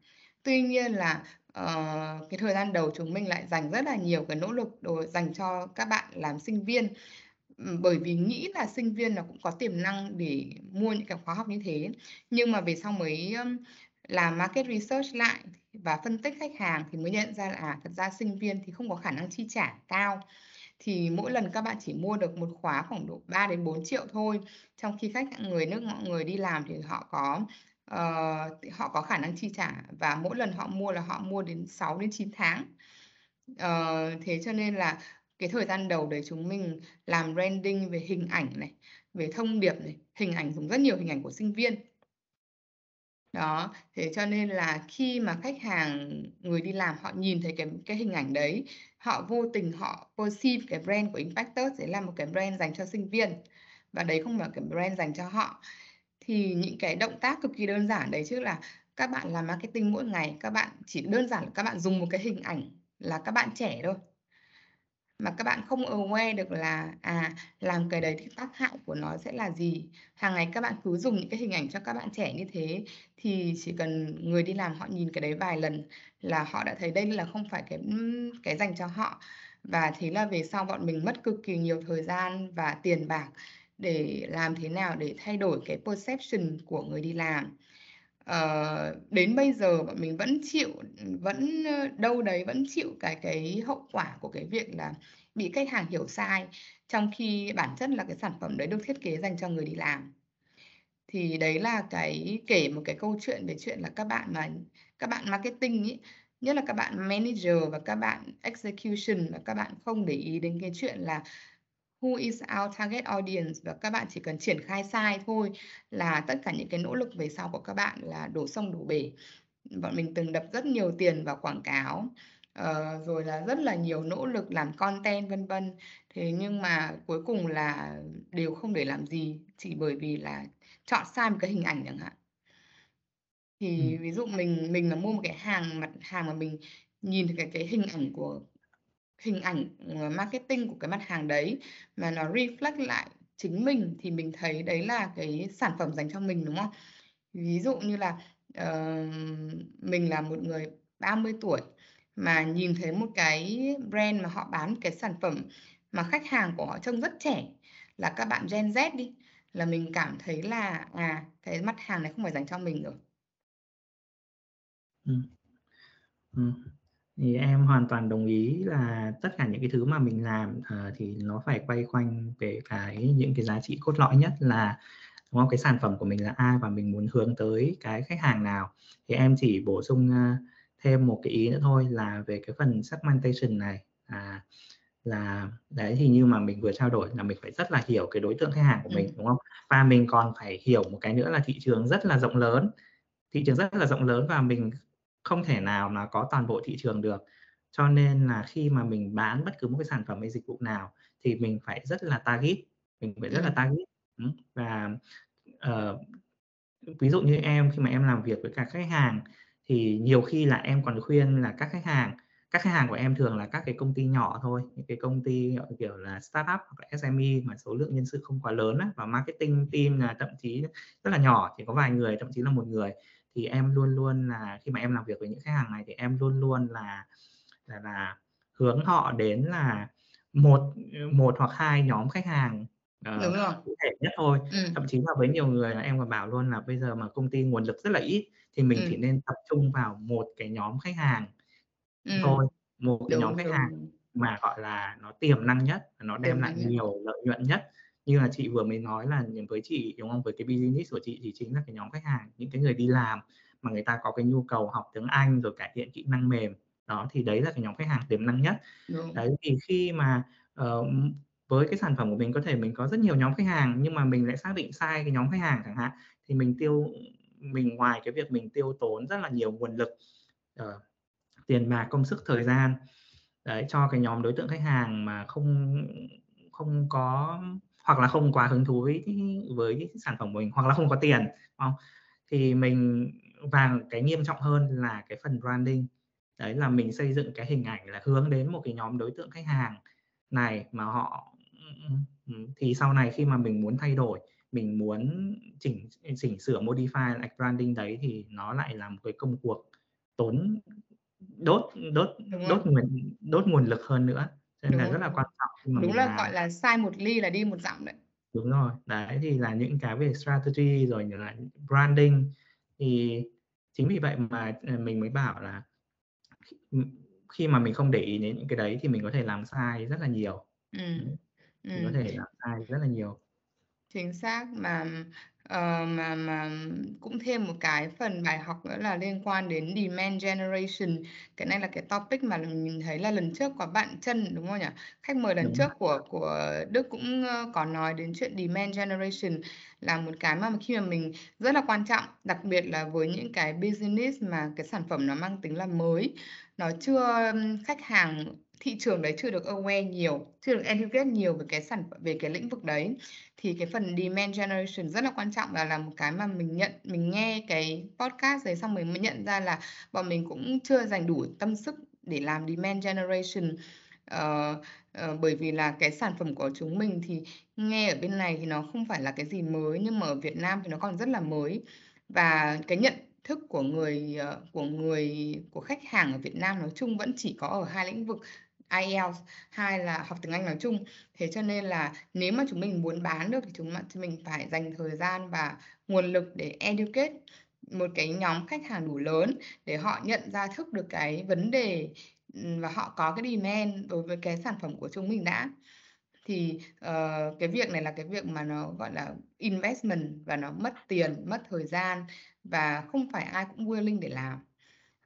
Tuy nhiên là, uh, cái thời gian đầu chúng mình lại dành rất là nhiều cái nỗ lực đồ dành cho các bạn làm sinh viên. Bởi vì nghĩ là sinh viên nó cũng có tiềm năng để mua những cái khóa học như thế. Nhưng mà về sau mới, làm market research lại và phân tích khách hàng thì mới nhận ra là, à, thật ra sinh viên thì không có khả năng chi trả cao. Thì mỗi lần các bạn chỉ mua được một khóa khoảng độ 3 đến 4 triệu thôi, trong khi khách người nước mọi người đi làm thì họ có, uh, họ có khả năng chi trả và mỗi lần họ mua là họ mua đến 6 đến 9 tháng. uh, thế cho nên là cái thời gian đầu đấy chúng mình làm branding về hình ảnh này, về thông điệp này, hình ảnh dùng rất nhiều hình ảnh của sinh viên. Đó, thế cho nên là khi mà khách hàng người đi làm họ nhìn thấy cái cái hình ảnh đấy, họ vô tình họ perceive cái brand của Impactors đấy là một cái brand dành cho sinh viên và đấy không phải cái brand dành cho họ. Thì những cái động tác cực kỳ đơn giản đấy chứ là các bạn làm marketing mỗi ngày, các bạn chỉ đơn giản là các bạn dùng một cái hình ảnh là các bạn trẻ thôi. Mà các bạn không aware được là, à, làm cái đấy thì tác hại của nó sẽ là gì. Hàng ngày các bạn cứ dùng những cái hình ảnh cho các bạn trẻ như thế, thì chỉ cần người đi làm họ nhìn cái đấy vài lần là họ đã thấy đây là không phải cái, cái dành cho họ. Và thế là về sau bọn mình mất cực kỳ nhiều thời gian và tiền bạc để làm thế nào để thay đổi cái perception của người đi làm. Ờ, đến bây giờ bọn mình vẫn chịu, vẫn, ờ, đâu đấy vẫn chịu cái cái hậu quả của cái việc là bị khách hàng hiểu sai, trong khi bản chất là cái sản phẩm đấy được thiết kế dành cho người đi làm. Thì đấy là cái kể một cái câu chuyện về chuyện là các bạn mà các bạn marketing ý, nhất là các bạn manager và các bạn execution và các bạn không để ý đến cái chuyện là who is our target audience và các bạn chỉ cần triển khai sai thôi là tất cả những cái nỗ lực về sau của các bạn là đổ sông đổ bể. Bọn mình từng đập rất nhiều tiền vào quảng cáo, ờ, rồi là rất là nhiều nỗ lực làm content vân vân. Thế nhưng mà cuối cùng là đều không để làm gì, chỉ bởi vì là chọn sai một cái hình ảnh chẳng hạn. Thì Ừm. ví dụ mình mình mà mua một cái hàng mặt hàng mà mình nhìn thấy cái cái hình ảnh của hình ảnh, ờ, marketing của cái mặt hàng đấy mà nó reflect lại chính mình thì mình thấy đấy là cái sản phẩm dành cho mình, đúng không? Ví dụ như là, uh, mình là một người 30 tuổi mà nhìn thấy một cái brand mà họ bán cái sản phẩm mà khách hàng của họ trông rất trẻ, là các bạn Gen Z đi, là mình cảm thấy là, à, cái mặt hàng này không phải dành cho mình rồi. ừ ừ thì em hoàn toàn đồng ý là tất cả những cái thứ mà mình làm, ờ, thì nó phải quay quanh về cái những cái giá trị cốt lõi nhất là, đúng không? Cái sản phẩm của mình là ai và mình muốn hướng tới cái khách hàng nào. Thì em chỉ bổ sung, a, thêm một cái ý nữa thôi là về cái phần segmentation này, à, là đấy, thì như mà mình vừa trao đổi là mình phải rất là hiểu cái đối tượng khách hàng của mình, Ừm. đúng không? Và mình còn phải hiểu một cái nữa là thị trường rất là rộng lớn, thị trường rất là rộng lớn và mình không thể nào mà có toàn bộ thị trường được. Cho nên là khi mà mình bán bất cứ một cái sản phẩm hay dịch vụ nào thì mình phải rất là target, mình phải rất là target. Và, ờ, ví dụ như em khi mà em làm việc với cả khách hàng thì nhiều khi là em còn khuyên là các khách hàng các khách hàng của em thường là các cái công ty nhỏ thôi, những cái công ty, kiểu là, startup hoặc là SME mà số lượng nhân sự không quá lớn á, và marketing team là thậm chí rất là nhỏ, chỉ có vài người, thậm chí là một người. Thì em luôn luôn là khi mà em làm việc với những khách hàng này thì em luôn luôn là là là hướng họ đến là một, một hoặc hai nhóm khách hàng, Đúng rồi. cụ thể nhất thôi. Ừm. Thậm chí là với nhiều người là em còn bảo luôn là bây giờ mà công ty nguồn lực rất là ít thì mình chỉ Ừm. nên tập trung vào một cái nhóm khách hàng Ừm. thôi, một cái nhóm Đúng, khách hàng đúng. mà, gọi là, nó tiềm năng nhất nó đem Tiềm lại nhiều lợi nhuận nhất. Như là chị vừa mới nói là với chị, đúng không? Với cái business của chị thì chính là cái nhóm khách hàng, những cái người đi làm mà người ta có cái nhu cầu học tiếng Anh rồi cải thiện kỹ năng mềm. Đó, thì đấy là cái nhóm khách hàng tiềm năng nhất. Đúng. Đấy, thì khi mà, ờ, với cái sản phẩm của mình có thể mình có rất nhiều nhóm khách hàng nhưng mà mình lại xác định sai cái nhóm khách hàng chẳng hạn, thì mình tiêu mình ngoài cái việc mình tiêu tốn rất là nhiều nguồn lực, ờ, tiền bạc, công sức, thời gian, đấy, cho cái nhóm đối tượng khách hàng mà không không có hoặc là không quá hứng thú với với sản phẩm của mình, hoặc là không có tiền, không? Thì mình và cái nghiêm trọng hơn là cái phần branding. Đấy, là mình xây dựng cái hình ảnh là hướng đến một cái nhóm đối tượng khách hàng này mà họ ừm, ừm, thì sau này khi mà mình muốn thay đổi, mình muốn chỉnh chỉnh sửa modify lại branding đấy thì nó lại là một cái công cuộc tốn đốt đốt đốt nguồn đốt nguồn lực hơn nữa, nên Đúng là rồi, rất là quan trọng Đúng mình là, làm. gọi là, sai một ly là đi một dặm đấy. Đúng rồi, đấy, thì là những cái về strategy rồi là branding. Thì chính vì vậy mà, ờ, mình mới bảo là khi ừm, khi mà mình không để ý đến những cái đấy thì mình có thể làm sai rất là nhiều. Ừm, mình có thể làm sai rất là nhiều. Chính xác, mà, ờ, mà mà cũng thêm một cái phần bài học nữa là liên quan đến demand generation. Cái này là cái topic mà mình thấy là lần trước có bạn Trân, đúng không nhỉ? Khách mời lần Đúng trước của của Đức cũng, ơ, có nói đến chuyện demand generation là một cái mà khi mà mình rất là quan trọng, đặc biệt là với những cái business mà cái sản phẩm nó mang tính là mới, nó chưa khách hàng thị trường đấy chưa được aware nhiều, chưa được educate nhiều về cái sản về cái lĩnh vực đấy. Thì cái phần demand generation rất là quan trọng và là một cái mà mình nhận mình nghe cái podcast đấy xong mình mới nhận ra là bọn mình cũng chưa dành đủ tâm sức để làm demand generation. Uh, uh, bởi vì là cái sản phẩm của chúng mình thì nghe ở bên này thì nó không phải là cái gì mới, nhưng mà ở Việt Nam thì nó còn rất là mới. Và cái nhận thức của người, uh, của người của khách hàng ở Việt Nam nói chung vẫn chỉ có ở hai lĩnh vực IELTS, hai là học tiếng Anh nói chung. Thế cho nên là nếu mà chúng mình muốn bán được thì chúng mình phải dành thời gian và nguồn lực để educate một cái nhóm khách hàng đủ lớn để họ nhận ra thức được cái vấn đề, ừ, và họ có cái demand đối với cái sản phẩm của chúng mình đã. Thì, uh, cái việc này là cái việc mà nó, gọi là, investment và nó mất tiền, mất thời gian và không phải ai cũng willing để làm.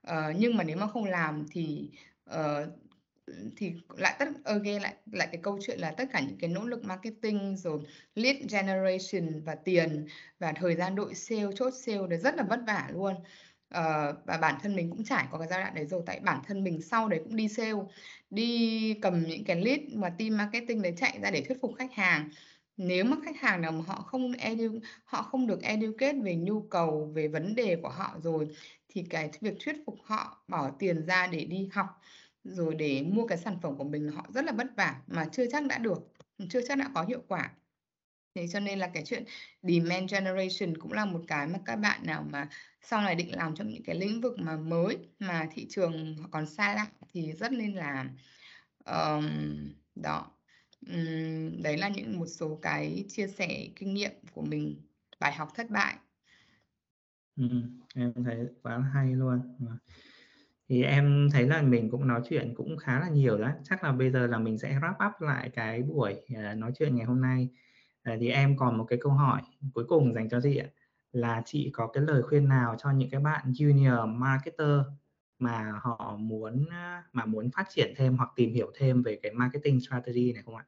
uh, nhưng mà nếu mà không làm thì, uh, thì lại tất ờ, again lại lại cái câu chuyện là tất cả những cái nỗ lực marketing rồi lead generation và tiền và thời gian đội sale, chốt sale đấy rất là vất vả luôn. Uh, và bản thân mình cũng trải qua cái giai đoạn đấy rồi, tại bản thân mình sau đấy cũng đi sale, đi cầm những cái lead mà team marketing đấy chạy ra để thuyết phục khách hàng. Nếu mà khách hàng nào mà họ không edu họ không được educate về nhu cầu, về vấn đề của họ rồi, thì cái việc thuyết phục họ bỏ tiền ra để đi học, rồi để mua cái sản phẩm của mình họ rất là vất vả mà chưa chắc đã được, chưa chắc đã có hiệu quả. Thế cho nên là cái chuyện demand generation cũng là một cái mà các bạn nào mà sau này định làm trong những cái lĩnh vực mà mới, mà thị trường còn xa lạ thì rất nên làm. um, đó, um, đấy là những một số cái chia sẻ kinh nghiệm của mình, bài học thất bại. ừ, em thấy quá hay luôn. Thì em thấy là mình cũng nói chuyện cũng khá là nhiều đó chắc là bây giờ là mình sẽ wrap up lại cái buổi, ờ, nói chuyện ngày hôm nay. Ờ, thì em còn một cái câu hỏi cuối cùng dành cho chị ạ, là chị có cái lời khuyên nào cho những cái bạn junior marketer mà họ muốn, ờ, mà muốn phát triển thêm hoặc tìm hiểu thêm về cái marketing strategy này không ạ?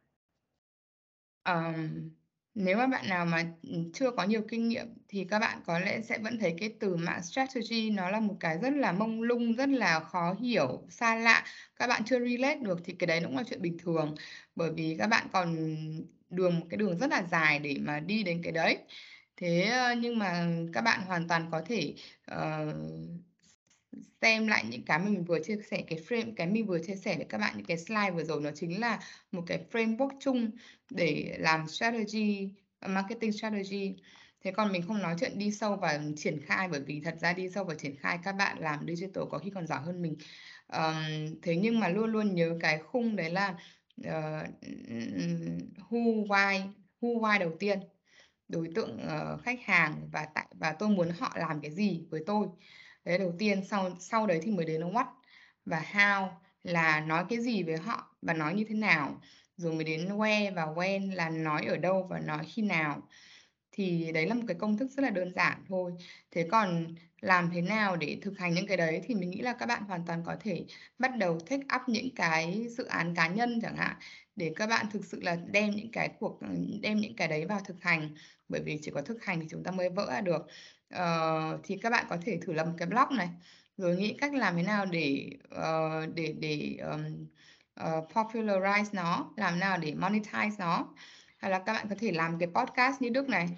Um, nếu mà bạn nào mà, ừ, chưa có nhiều kinh nghiệm thì các bạn có lẽ sẽ vẫn thấy cái từ mạng strategy nó là một cái rất là mông lung, rất là khó hiểu, xa lạ. Các bạn chưa relate được thì cái đấy cũng là chuyện bình thường, bởi vì các bạn còn đường một cái đường rất là dài để mà đi đến cái đấy. Thế, ờ, nhưng mà các bạn hoàn toàn có thể, uh, xem lại những cái mà mình vừa chia sẻ, cái frame cái mình vừa chia sẻ với các bạn những cái slide vừa rồi nó chính là một cái framework chung để làm strategy, marketing strategy. Thế còn mình không nói chuyện đi sâu và triển khai, bởi vì thật ra đi sâu và triển khai các bạn làm digital có khi còn giỏi hơn mình. um, thế nhưng mà luôn luôn nhớ cái khung đấy là, uh, who, why, who, why đầu tiên, đối tượng, uh, khách hàng và tại và tôi muốn họ làm cái gì với tôi. Đấy đầu tiên, sau sau đấy thì mới đến là what và how là nói cái gì với họ và nói như thế nào, rồi mới đến where và when là nói ở đâu và nói khi nào. Thì đấy là một cái công thức rất là đơn giản thôi. Thế còn làm thế nào để thực hành những cái đấy thì mình nghĩ là các bạn hoàn toàn có thể bắt đầu take up những cái dự án cá nhân chẳng hạn, để các bạn thực sự là đem những cái cuộc đem những cái đấy vào thực hành, bởi vì chỉ có thực hành thì chúng ta mới vỡ ra được uh, thì các bạn có thể thử làm một cái blog này, rồi nghĩ cách làm thế nào để, uh, để để, um, uh, popularize nó, làm nào để monetize nó. hay là các bạn có thể làm cái podcast như Đức này.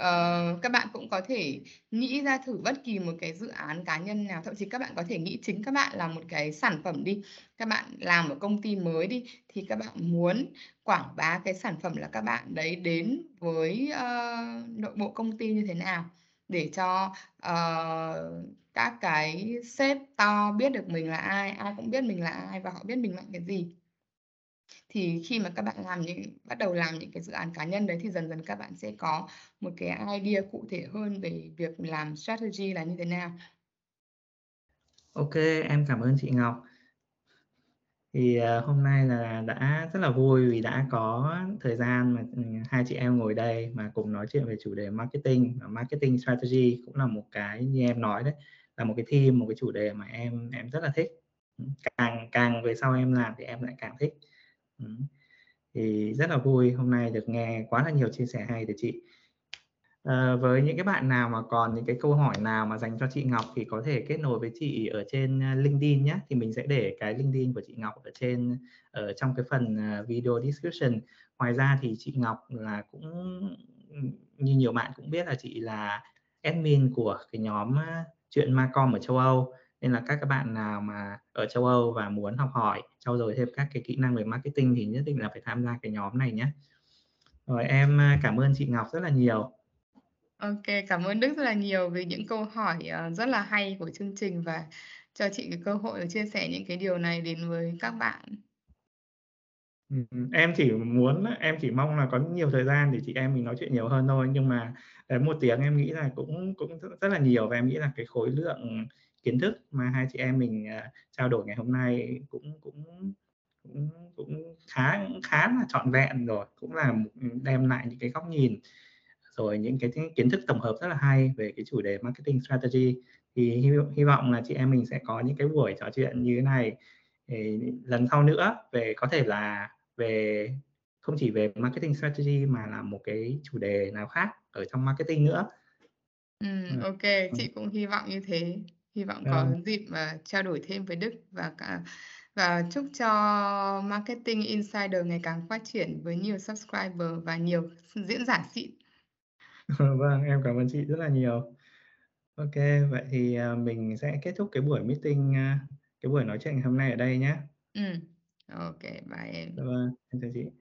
Uh, các bạn cũng có thể nghĩ ra thử bất kỳ một cái dự án cá nhân nào, thậm chí các bạn có thể nghĩ chính các bạn là một cái sản phẩm đi. Các bạn làm ở công ty mới đi, thì các bạn muốn quảng bá cái sản phẩm là các bạn đấy đến với, uh, nội bộ công ty như thế nào, để cho, uh, các cái sếp to biết được mình là ai, ai cũng biết mình là ai và họ biết mình mạnh cái gì. Thì khi mà các bạn làm những bắt đầu làm những cái dự án cá nhân đấy thì dần dần các bạn sẽ có một cái idea cụ thể hơn về việc làm strategy là như thế nào. OK, em cảm ơn chị Ngọc. Thì, ờ, hôm nay là đã rất là vui vì đã có thời gian mà, ừm, hai chị em ngồi đây mà cùng nói chuyện về chủ đề marketing và marketing strategy cũng là một cái như em nói đấy, là một cái theme, một cái chủ đề mà em em rất là thích. Ừm, càng càng về sau em làm thì em lại càng thích. Ừm, thì rất là vui hôm nay được nghe quá là nhiều chia sẻ hay từ chị. Ờ, với những cái bạn nào mà còn những cái câu hỏi nào mà dành cho chị Ngọc thì có thể kết nối với chị ở trên, ờ, LinkedIn nhé, thì mình sẽ để cái LinkedIn của chị Ngọc ở trên ở trong cái phần, ờ, video description. Ngoài ra thì chị Ngọc là cũng, như nhiều bạn cũng biết là chị là admin của cái nhóm, chuyện Macom ở châu Âu, nên là các các bạn nào mà ở châu Âu và muốn học hỏi, trau dồi thêm các cái kỹ năng về marketing thì nhất định là phải tham gia cái nhóm này nhé. Rồi em, cảm ơn chị Ngọc rất là nhiều. OK, cảm ơn Đức rất là nhiều vì những câu hỏi, ờ, rất là hay của chương trình và cho chị cái cơ hội được chia sẻ những cái điều này đến với các bạn. Ừm, em chỉ muốn em chỉ mong là có nhiều thời gian để chị em mình nói chuyện nhiều hơn thôi, nhưng mà ờ, một 1 tiếng em nghĩ là cũng cũng rất là nhiều và em nghĩ là cái khối lượng kiến thức mà hai chị em mình, à, trao đổi ngày hôm nay cũng cũng cũng cũng khá khá là trọn vẹn rồi, cũng là ừ, đem lại những cái góc nhìn, rồi những cái kiến thức tổng hợp rất là hay về cái chủ đề marketing strategy. Thì hy hy vọng là chị em mình sẽ có những cái buổi trò chuyện như thế này, lần sau nữa về có thể là về không chỉ về marketing strategy mà là một cái chủ đề nào khác ở trong marketing nữa. Ừm, Ừm, OK, ừm. chị cũng hy vọng như thế. Hy vọng có Vâng. dịp mà trao đổi thêm với Đức và cả và chúc cho Marketing Insider ngày càng phát triển với nhiều subscriber và nhiều diễn giả xịn. Vâng, em cảm ơn chị rất là nhiều. OK, vậy thì, à, mình sẽ kết thúc cái buổi meeting, a, cái buổi nói chuyện ngày hôm nay ở đây nhá. Ừm, OK, bye Dạ em. vâng, em chào chị.